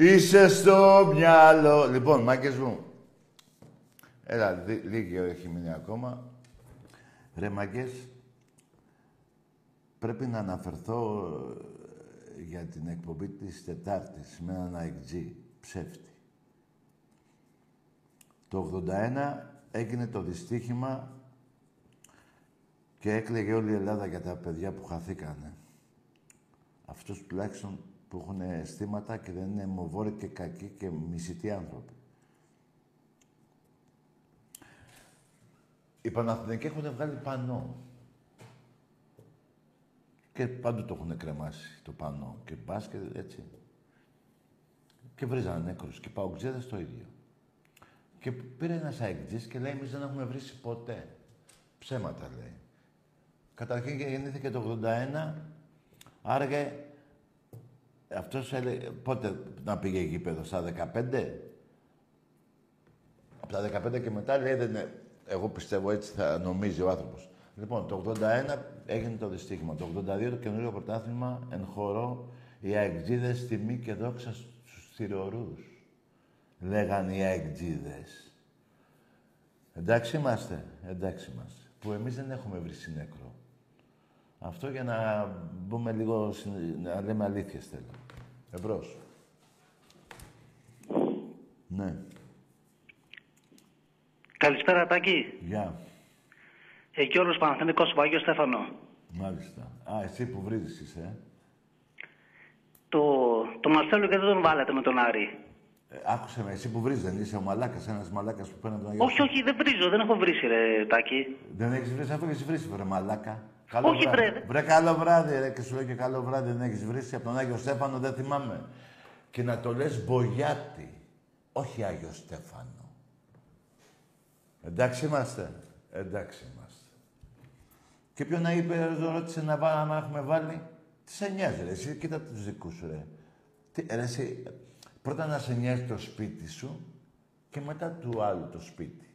Είσαι στο μυαλό. Λοιπόν, μάγκες μου. Έλα, δι- λίγη ώρα έχει μείνει ακόμα. Ρε μάγκες, πρέπει να αναφερθώ ε, για την εκπομπή της Τετάρτης με έναν αεκτζή ψεύτη. Το 81 έγινε το δυστύχημα και έκλαιγε όλη η Ελλάδα για τα παιδιά που χαθήκανε. Αυτούς τουλάχιστον που έχουν αισθήματα και δεν είναι αιμοβόροι και κακοί και μισητοί άνθρωποι. Οι Παναθηναϊκοί έχουν βγάλει πανό. Και παντού το έχουν κρεμάσει το πανό. Και μπάσκετ, έτσι. Και βρίζανε νέκρους. Και παουτζέδες το ίδιο. Και πήρε ένας αεκτζής και λέει, εμείς δεν έχουμε βρίσει ποτέ. Ψέματα λέει. Καταρχήν γεννήθηκε το 81, άραγε αυτός έλεγε, πότε να πήγε γήπεδο, στα 15. Από τα 15 και μετά λέει, δεν είναι, εγώ πιστεύω έτσι θα νομίζει ο άνθρωπος. Λοιπόν, το 81 έγινε το δυστύχημα. Το 82 το καινούριο πρωτάθλημα εν χορό, οι αεκτζίδες τιμή και δόξα στους θηριορούς. Λέγανε οι αεκτζίδες. Εντάξει είμαστε, εντάξει είμαστε. Που εμείς δεν έχουμε βρει συνέκρο. Αυτό για να μπούμε λίγο, συν- να λέμε αλήθειες θέλω. Εμπρός. Ναι, Καλησπέρα, Τάκη. γεια. Ε, Γιώργος Παναθηναϊκός, Βάγιο Στέφανο. Μάλιστα. Α, εσύ που βρίζεις είσαι, ε. Το, το Μαρσέλο γιατί δεν τον βάλετε με τον Άρη. ε. Άκουσε με, εσύ που βρίζεις, δεν είσαι ο μαλάκας, ένας μαλάκας που παίρνει από τον Αγιο Όχι, όχι, δεν βρίζω, δεν έχω βρίσει, ρε Τάκη. Δεν έχεις βρίσει, αφού έχεις βρίσει, βρε μαλάκα. Όχι, βράδυ. βρε. Βρε, καλό βράδυ, ρε, και σου λέω και καλό βράδυ, δεν έχεις βρίσει από τον Άγιο Στέφανο, δεν θυμάμαι. Και να το λες Μπογιάτη, όχι Άγιο Στέφανο. Εντάξει είμαστε. Εντάξει είμαστε. Και ποιον να είπε, ρώτησε να βάλει, άμα έχουμε βάλει; Τις σε νοιάζει, ρε. Εσύ κοίτα τους δικούς σου, ρε. Τι, ρε, εσύ, πρώτα να σε νοιάζει το σπίτι σου και μετά του άλλου το σπίτι.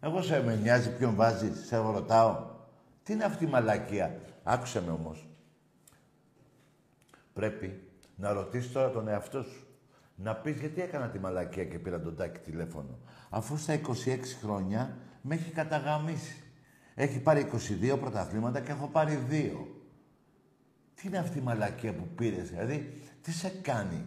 Εγώ σε με νοιάζει ποιον βάζεις, σε ρωτάω. Τι είναι αυτή η μαλακία; Άκουσε με όμως. Πρέπει να ρωτήσεις τώρα τον εαυτό σου. Να πεις γιατί έκανα τη μαλακία και πήρα τον τάκι τηλέφωνο. Αφού στα 26 χρόνια με έχει καταγαμίσει. Έχει πάρει 22 πρωταθλήματα και έχω πάρει 2. Τι είναι αυτή η μαλακία που πήρες, δηλαδή, τι σε κάνει;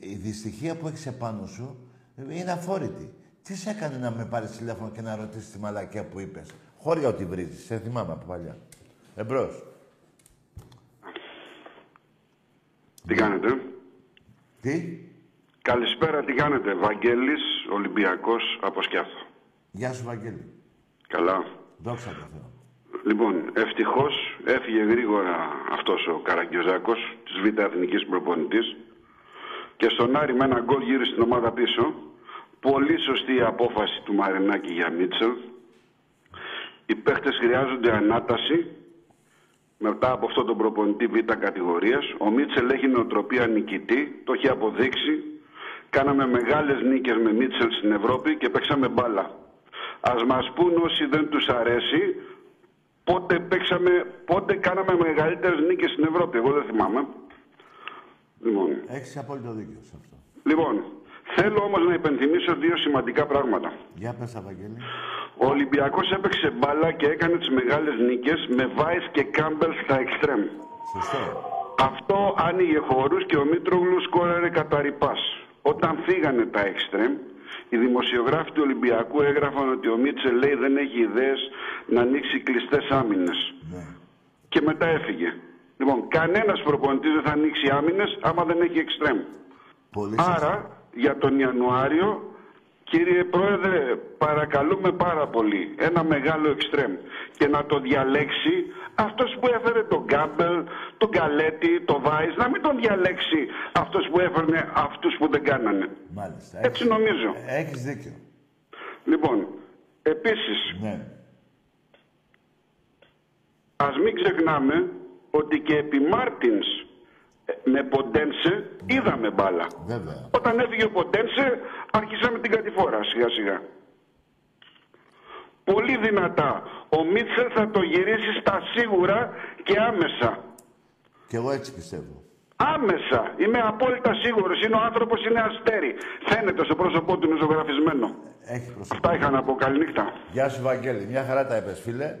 Η, η δυστυχία που έχεις επάνω σου είναι αφόρητη. Τι σε έκανε να με πάρεις τηλέφωνο και να ρωτήσεις τη μαλακία που είπες; Χώρια ότι βρίζεις. Σε θυμάμαι από παλιά. Εμπρός. Τι κάνετε; Τι; Καλησπέρα, τι κάνετε; Βαγγέλης, Ολυμπιακός, από Σκιάθο. Γεια σου, Βαγγέλη. Καλά. Δόξα τω Θεώ. Λοιπόν, ευτυχώς έφυγε γρήγορα αυτός ο Καραγκιόζάκος, της Β' Εθνικής προπονητής και στον Άρη με ένα γκολ γύρισε στην ομάδα πίσω. Πολύ σωστή η απόφαση του Μαρινάκη για Μίτσελ. Οι παίχτες χρειάζονται ανάταση μετά από αυτό τον προπονητή Β' κατηγορίας. Ο Μίτσελ έχει νοοτροπία νικητή, το έχει αποδείξει. Κάναμε μεγάλες νίκες με Μίτσελ στην Ευρώπη και παίξαμε μπάλα. Ας μας πούν όσοι δεν τους αρέσει πότε, παίξαμε, πότε κάναμε μεγαλύτερες νίκες στην Ευρώπη. Εγώ δεν θυμάμαι. Λοιπόν, Έχεις απόλυτο δίκιο σε αυτό. λοιπόν θέλω όμως να υπενθυμίσω δύο σημαντικά πράγματα. Για πες, Βαγγέλη. Ο Ολυμπιακός έπαιξε μπάλα και έκανε τις μεγάλες νίκες με Βάις και Κάμπελ στα εξτρέμ. Αυτό άνοιγε χώρους και ο Μήτρογλους σκόραρε κατά ρηπάς. Όταν φύγανε τα εξτρέμ, οι δημοσιογράφοι του Ολυμπιακού έγραφαν ότι ο Μίτσελ λέει δεν έχει ιδέες να ανοίξει κλειστές άμυνες. Και μετά έφυγε. Λοιπόν, κανένας προπονητής δεν θα ανοίξει άμυνες άμα δεν έχει εξτρέμ. Άρα, για τον Ιανουάριο, κύριε Πρόεδρε, παρακαλούμε πάρα πολύ ένα μεγάλο εξτρέμ και να το διαλέξει αυτός που έφερε τον Γκάμπελ, τον Καλέτη, τον Βάις, να μην τον διαλέξει αυτός που έφερνε αυτούς που δεν κάνανε. Μάλιστα. Έτσι νομίζω. Έχεις δίκιο. Λοιπόν, επίσης, Ναι. ας μην ξεχνάμε ότι και επί Μάρτινς ε, με Ποντένσε είδαμε μπάλα. Βέβαια. Όταν έφυγε ο Ποντένσε, αρχίσαμε την κατηφόρα σιγά σιγά. Πολύ δυνατά. Ο Μίτσελ θα το γυρίσει στα σίγουρα και άμεσα. Και εγώ έτσι πιστεύω. Άμεσα. Είμαι απόλυτα σίγουρος. Είναι ο άνθρωπος, είναι αστέρι. Φαίνεται στο πρόσωπό του είναι ζωγραφισμένο. Έχει Αυτά είχα να πω. Καληνύχτα. Γεια σου, Βαγγέλη. Μια χαρά τα έπες, φίλε.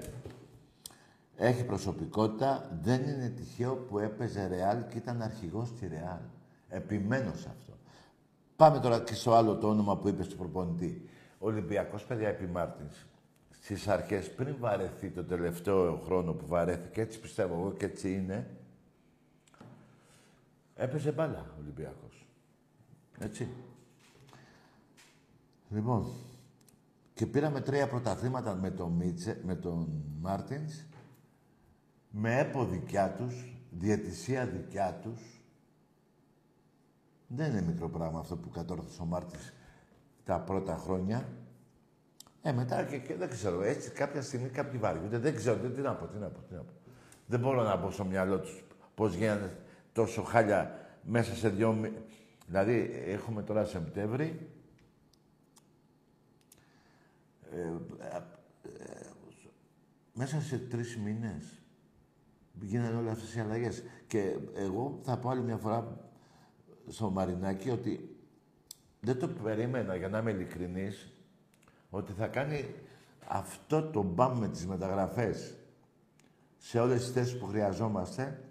Έχει προσωπικότητα. Δεν είναι τυχαίο που έπαιζε Ρεάλ και ήταν αρχηγός στη Ρεάλ. Επιμένω σε αυτό. Πάμε τώρα και στο άλλο το όνομα που είπες του προπονητή. Ολυμπιακός, παιδιά, επί Μάρτινς. Στις αρχές, πριν βαρεθεί το τελευταίο χρόνο που βαρέθηκε, έτσι πιστεύω εγώ και έτσι είναι, έπαιζε μπάλα ο Ολυμπιακός. Έτσι. Λοιπόν, και πήραμε τρία πρωταθλήματα με τον, Μίτσε, με τον Μάρτινς, με έπο δικιά τους, διαιτησία δικιά τους. Δεν είναι μικρό πράγμα αυτό που κατόρθωσε ο Μάρτινς τα πρώτα χρόνια. Ε, μετά και, και δεν ξέρω, έτσι κάποια στιγμή κάποιοι βαριούνται. Δεν ξέρω, τι, τι να πω, τι να πω, τι να πω. Δεν μπορώ να μπω στο μυαλό τους πώς γίνανε τόσο χάλια μέσα σε δυο μη... Δηλαδή, έχουμε τώρα Σεπτέμβρη, ε, ε, ε, μέσα σε τρεις μήνες γίνανε όλες αυτές οι αλλαγές. Και εγώ θα πω άλλη μια φορά στο Μαρινάκι ότι δεν το περίμενα, για να είμαι ειλικρινής, ότι θα κάνει αυτό το μπαμ με τις μεταγραφές σε όλες τις θέσεις που χρειαζόμαστε.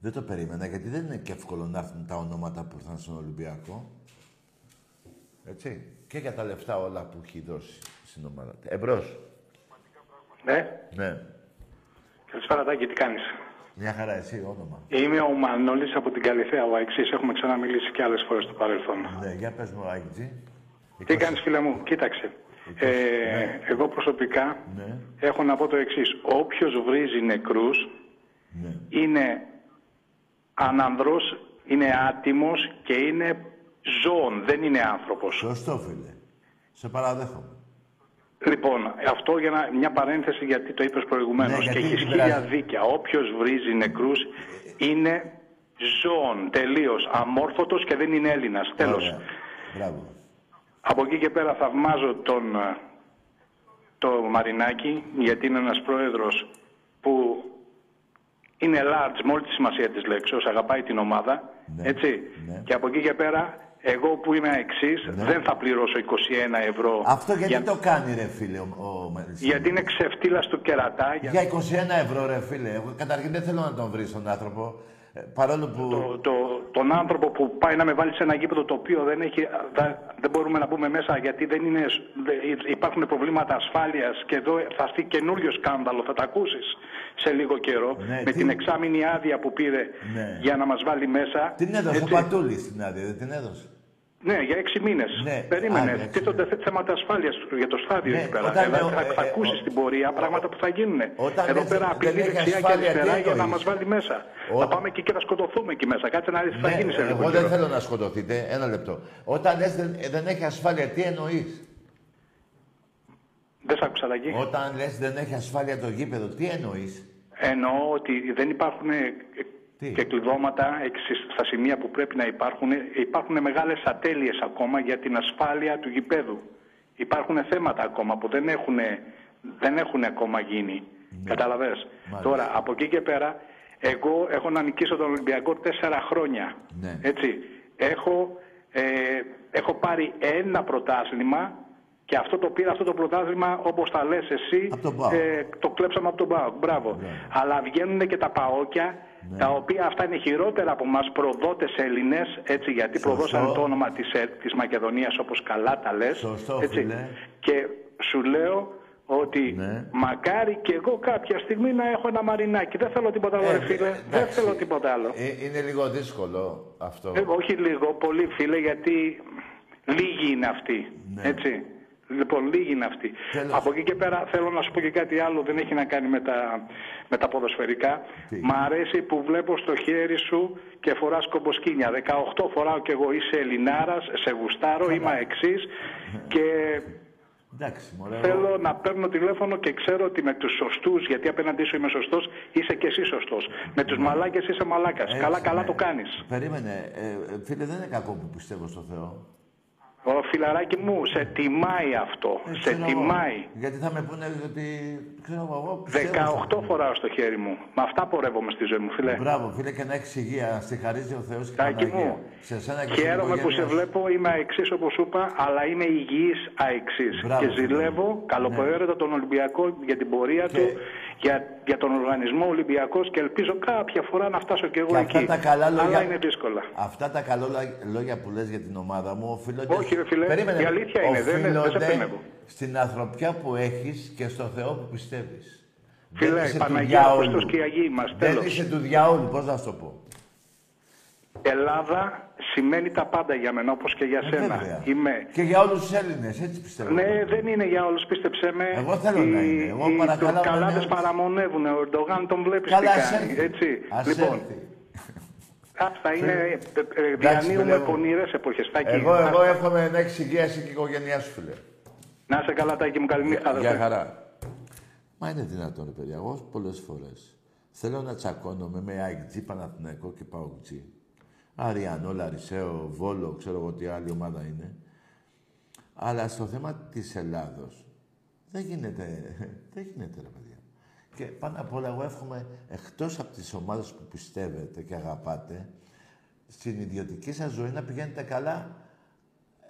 Δεν το περίμενα, γιατί δεν είναι και εύκολο να έρθουν τα ονόματα που ήρθαν στον Ολυμπιακό. Έτσι. Και για τα λεφτά όλα που έχει δώσει στην ομάδα. Εμπρός. Ναι. Ναι. Καλησπέρα Τάκη, τι κάνεις; Μια χαρά εσύ, όνομα. Είμαι ο Μανώλης από την Καλυθέα, ο Αεξής. Έχουμε ξαναμιλήσει και άλλες φορές στο παρελθόν. Ναι, για πες μου, Άγιτζη. Τι κάνεις φίλε μου, κοίταξε. Ε, εγώ προσωπικά Ναι. έχω να πω το εξής. Όποιος βρίζει νεκρούς Ναι. είναι ανανδρός, είναι άτιμος και είναι ζώων, δεν είναι άνθρωπος. Σωστό, φίλε. Σε παραδέχομαι. Λοιπόν, αυτό για να, μια παρένθεση γιατί το είπες προηγουμένως Ναι, και γιατί έχει δεν χίλια πειράζει. δίκαια. Όποιος βρίζει νεκρούς είναι ζώων, τελείως, αμόρφωτος και δεν είναι Έλληνας. Τέλος. Ωραία. Μπράβο. Από εκεί και πέρα θαυμάζω τον, ε, το Μαρινάκη, γιατί είναι ένας πρόεδρος που είναι large με όλη τη σημασία της λέξης, αγαπάει την ομάδα, έτσι. Και από εκεί και πέρα, εγώ που είμαι εξής, δεν θα πληρώσω 21 ευρώ. Αυτό γιατί για- το κάνει, ρε φίλε, ο, ο Μελισσίνης. Γιατί είναι ξεφτύλας του κερατά. Για... Για 21 ευρώ, ρε φίλε. Εγώ καταρχήν δεν θέλω να τον βρει τον άνθρωπο. Ε, παρόλο που. Το, το, τον άνθρωπο που πάει να με βάλει σε ένα γήπεδο το οποίο δεν, έχει, δεν, δεν μπορούμε να μπούμε μέσα γιατί δεν είναι, δεν- υπάρχουν προβλήματα ασφάλειας και εδώ θα έρθει καινούριο σκάνδαλο, θα τα ακούσεις σε λίγο καιρό Ναι, με τι- την εξάμηνη άδεια που πήρε Ναι. για να μας βάλει μέσα. Την έδωσε ο Έτσι. Πατούλη την άδεια, δεν την έδωσε. Ναι, για έξι μήνες. Περίμενε. άδεια, Τίθονται θε- θέματα ασφάλειας για το στάδιο Ναι, εκεί πέρα. όταν Δηλαδή, λέω, θα, ε, θα ε, ακούσεις ο- στην πορεία πράγματα που θα γίνουν. Όταν Εδώ λες πέρα δεν απειλεί έχεις δεξιά και ασφάλεια, αριστερά τι για να εννοείς; μας βάλει μέσα. Ό- Θα πάμε εκεί και θα σκοτωθούμε εκεί μέσα. Κάτσε να δεις τι θα Ναι, γίνει σε λίγο. εγώ δεν καιρό. θέλω να σκοτωθείτε. Ένα λεπτό. Όταν λες δεν, δεν έχει ασφάλεια, τι εννοείς; Δεν σ' άκουσα αλλαγή. Όταν λες δεν έχει ασφάλεια το γήπεδο, τι εννοείς; Εννοώ ότι δεν υπάρχουν ε, και κλειδώματα εξ- στα σημεία που πρέπει να υπάρχουν. Υπάρχουν μεγάλες ατέλειες ακόμα για την ασφάλεια του γηπέδου. Υπάρχουν θέματα ακόμα που δεν έχουν, δεν έχουν ακόμα γίνει. Καταλαβες. Τώρα, από εκεί και πέρα, εγώ έχω να νικήσω τον Ολυμπιακό τέσσερα χρόνια. Ναι. Έτσι. Έχω, ε, έχω πάρει ένα πρωτάθλημα και αυτό το πήρα αυτό το πρωτάθλημα όπως τα λες εσύ ε, το κλέψαμε από τον ΠΑΟΚ. Μπράβο. Αλλά βγαίνουν και τα ΠΑΟΚια τα οποία αυτά είναι χειρότερα από μας προδότες Έλληνες έτσι γιατί προδώσαν το όνομα της, ε, της Μακεδονίας όπως καλά τα λες. Σωστό, έτσι. φίλε. Και σου λέω ότι μακάρι και εγώ κάποια στιγμή να έχω ένα μαρινάκι. Δεν θέλω τίποτα άλλο, ρε φίλε. Δεν θέλω τίποτα άλλο. Ε, είναι λίγο δύσκολο αυτό. Ε, όχι λίγο, πολύ φίλε, γιατί λίγοι είναι αυτοί. Έτσι. Λοιπόν, λίγοι είναι αυτοί. Από εκεί και πέρα θέλω να σου πω και κάτι άλλο, δεν έχει να κάνει με τα, με τα ποδοσφαιρικά. Μ' αρέσει που βλέπω στο χέρι σου και φοράς κομποσκίνια. 18 φοράω κι εγώ, είσαι Ελληνάρας, σε γουστάρω, είμαι εξής και Εντάξει, μωρέ. θέλω να παίρνω τηλέφωνο και ξέρω ότι με τους σωστούς, γιατί απέναντί σου είμαι σωστός, είσαι και εσύ σωστός. Με τους μαλάκες είσαι μαλάκας. Έτσι, καλά, καλά ναι. το κάνεις. Περίμενε. Ε, ε, φίλε, δεν είναι κακό που πιστεύω στο Θεό. Ο φιλαράκι μου, σε τιμάει αυτό. Ε, σε ξέρω εγώ. τιμάει. Γιατί θα με πούνε ότι. Ξέρω εγώ, πιστεύω. 18 φοράω στο χέρι μου. Με αυτά πορεύομαι στη ζωή μου, φίλε. Μπράβο, φίλε, και να έχεις υγεία. Να στη χαρίζει ο Θεός και η Τάκη Παναγία. μου, Σε σένα και στην Χαίρομαι που σε οικογένειάς σου. βλέπω, είμαι αεξής όπως σου είπα, αλλά είμαι υγιής αεξής. Μπράβο, Και φίλε. ζηλεύω καλοπροαίρετα τον Ολυμπιακό για την πορεία του, για, για τον οργανισμό Ολυμπιακός και ελπίζω κάποια φορά να φτάσω κι εγώ Και εκεί. αυτά τα καλά λόγια, Αλλά είναι δύσκολα. αυτά τα καλό λο- λόγια που λες για την ομάδα μου οφείλονται... Όχι, ρε φίλε, Περίμενε. η αλήθεια είναι, δεν- δεν σε Οφείλονται πενεύω. στην ανθρωπιά που έχεις και στο Θεό που πιστεύεις. Φίλε, Δεν είσαι του Παναγία, διαόλου. Χριστός και οι Αγίοι μας, Δεν τέλος. είσαι του διαόλου, πώς να σου το πω. Ελλάδα σημαίνει τα πάντα για μένα, όπως και για σένα. Ε, βέβαια. Είμαι... Και για όλους τους Έλληνες, έτσι πιστεύω. Ναι, δεν είναι για όλους, πίστεψέ με. Εγώ θέλω να είναι. Εγώ οι παρακαλώ να τουρκαλάδες είναι. παραμονεύουν. Ο Ερντογάν τον βλέπεις Καλά, τι ας κάνει. έρθει. Έτσι. Ας λοιπόν, έρθει. αυτά είναι... ε, ε, Εντάξει, Διανύουμε φίλε μου. πονηρές εποχές. Τάκη. Εγώ, Να- εγώ εύχομαι να έχεις υγεία εσύ και η οικογένειά σου, φίλε. Να είσαι καλά, Τάκη μου. Καληνύχτα, αδερφέ. Για χαρά. Μα είναι δυνατόν, ρε παιδιά. Εγώ πολλές φορές θέλω να τσακώνομαι με ΑΕΚ Παναθηναϊκό και ΠΑΟΚΤΖΙ. Αριανό, Λαρισαίο, Βόλο, ξέρω εγώ τι άλλη ομάδα είναι. Αλλά στο θέμα της Ελλάδος δεν γίνεται, δεν γίνεται, ρε παιδιά. Και πάνω απ' όλα, εγώ εύχομαι εκτός από τις ομάδες που πιστεύετε και αγαπάτε, στην ιδιωτική σας ζωή να πηγαίνετε καλά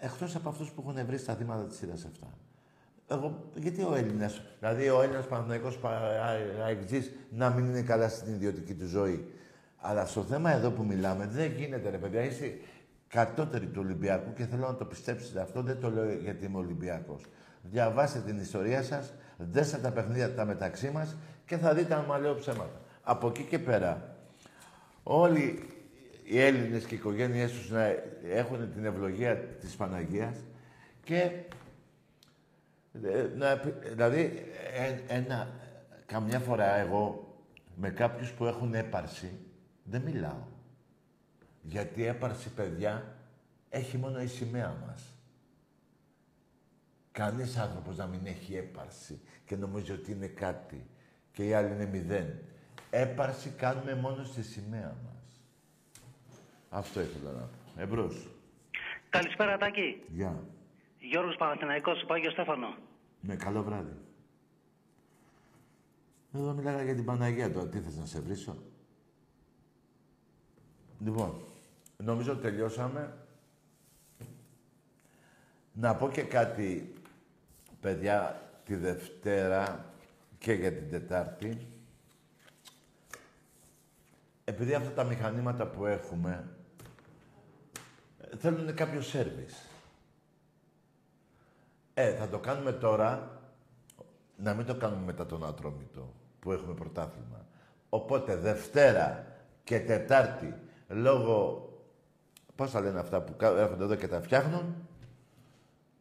εκτός από αυτούς που έχουν βρει στα θύματα της σειράς αυτά. Εγώ, γιατί ο Έλληνας, δηλαδή ο Έλληνας Παναθηναϊκός αεξής να μην είναι καλά στην ιδιωτική του ζωή; Αλλά στο θέμα εδώ που μιλάμε δεν γίνεται ρε παιδιά. Είσαι κατώτερη του Ολυμπιακού και θέλω να το πιστέψετε αυτό. Δεν το λέω γιατί είμαι Ολυμπιακός. Διαβάστε την ιστορία σας, δέστε τα παιχνίδια τα μεταξύ μας και θα δείτε αν μα λέω ψέματα. Από εκεί και πέρα, όλοι οι Έλληνες και οι οικογένειές τους να έχουν την ευλογία της Παναγίας και ε, να, δηλαδή, ε, ένα, καμιά φορά εγώ με κάποιους που έχουν έπαρση δεν μιλάω. Γιατί η έπαρση, παιδιά, έχει μόνο η σημαία μας. Κανείς άνθρωπος να μην έχει έπαρση και νομίζει ότι είναι κάτι και οι άλλοι είναι μηδέν. Έπαρση κάνουμε μόνο στη σημαία μας. Αυτό ήθελα να πω. Εμπρός. Καλησπέρα, Τάκη. Γεια. Γιώργος Παναθηναϊκός, Πάγιο Στέφανο. Ναι, καλό βράδυ. Εδώ μιλάγα για την Παναγία τώρα. Τι θες να σε βρίσω; Λοιπόν, νομίζω ότι τελειώσαμε. Να πω και κάτι, παιδιά, τη Δευτέρα και για την Τετάρτη. Επειδή αυτά τα μηχανήματα που έχουμε ε, θέλουν κάποιο σέρβις. Ε, θα το κάνουμε τώρα, να μην το κάνουμε μετά τον Ατρόμητο, που έχουμε πρωτάθλημα. Οπότε Δευτέρα και Τετάρτη, λόγω... Πώς θα λένε αυτά που έρχονται εδώ και τα φτιάχνουν,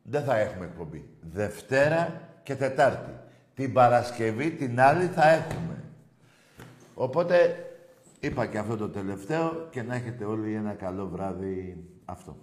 δεν θα έχουμε εκπομπή. Δευτέρα και Τετάρτη. Την Παρασκευή, την άλλη θα έχουμε. Οπότε, είπα και αυτό το τελευταίο και να έχετε όλοι ένα καλό βράδυ αυτό.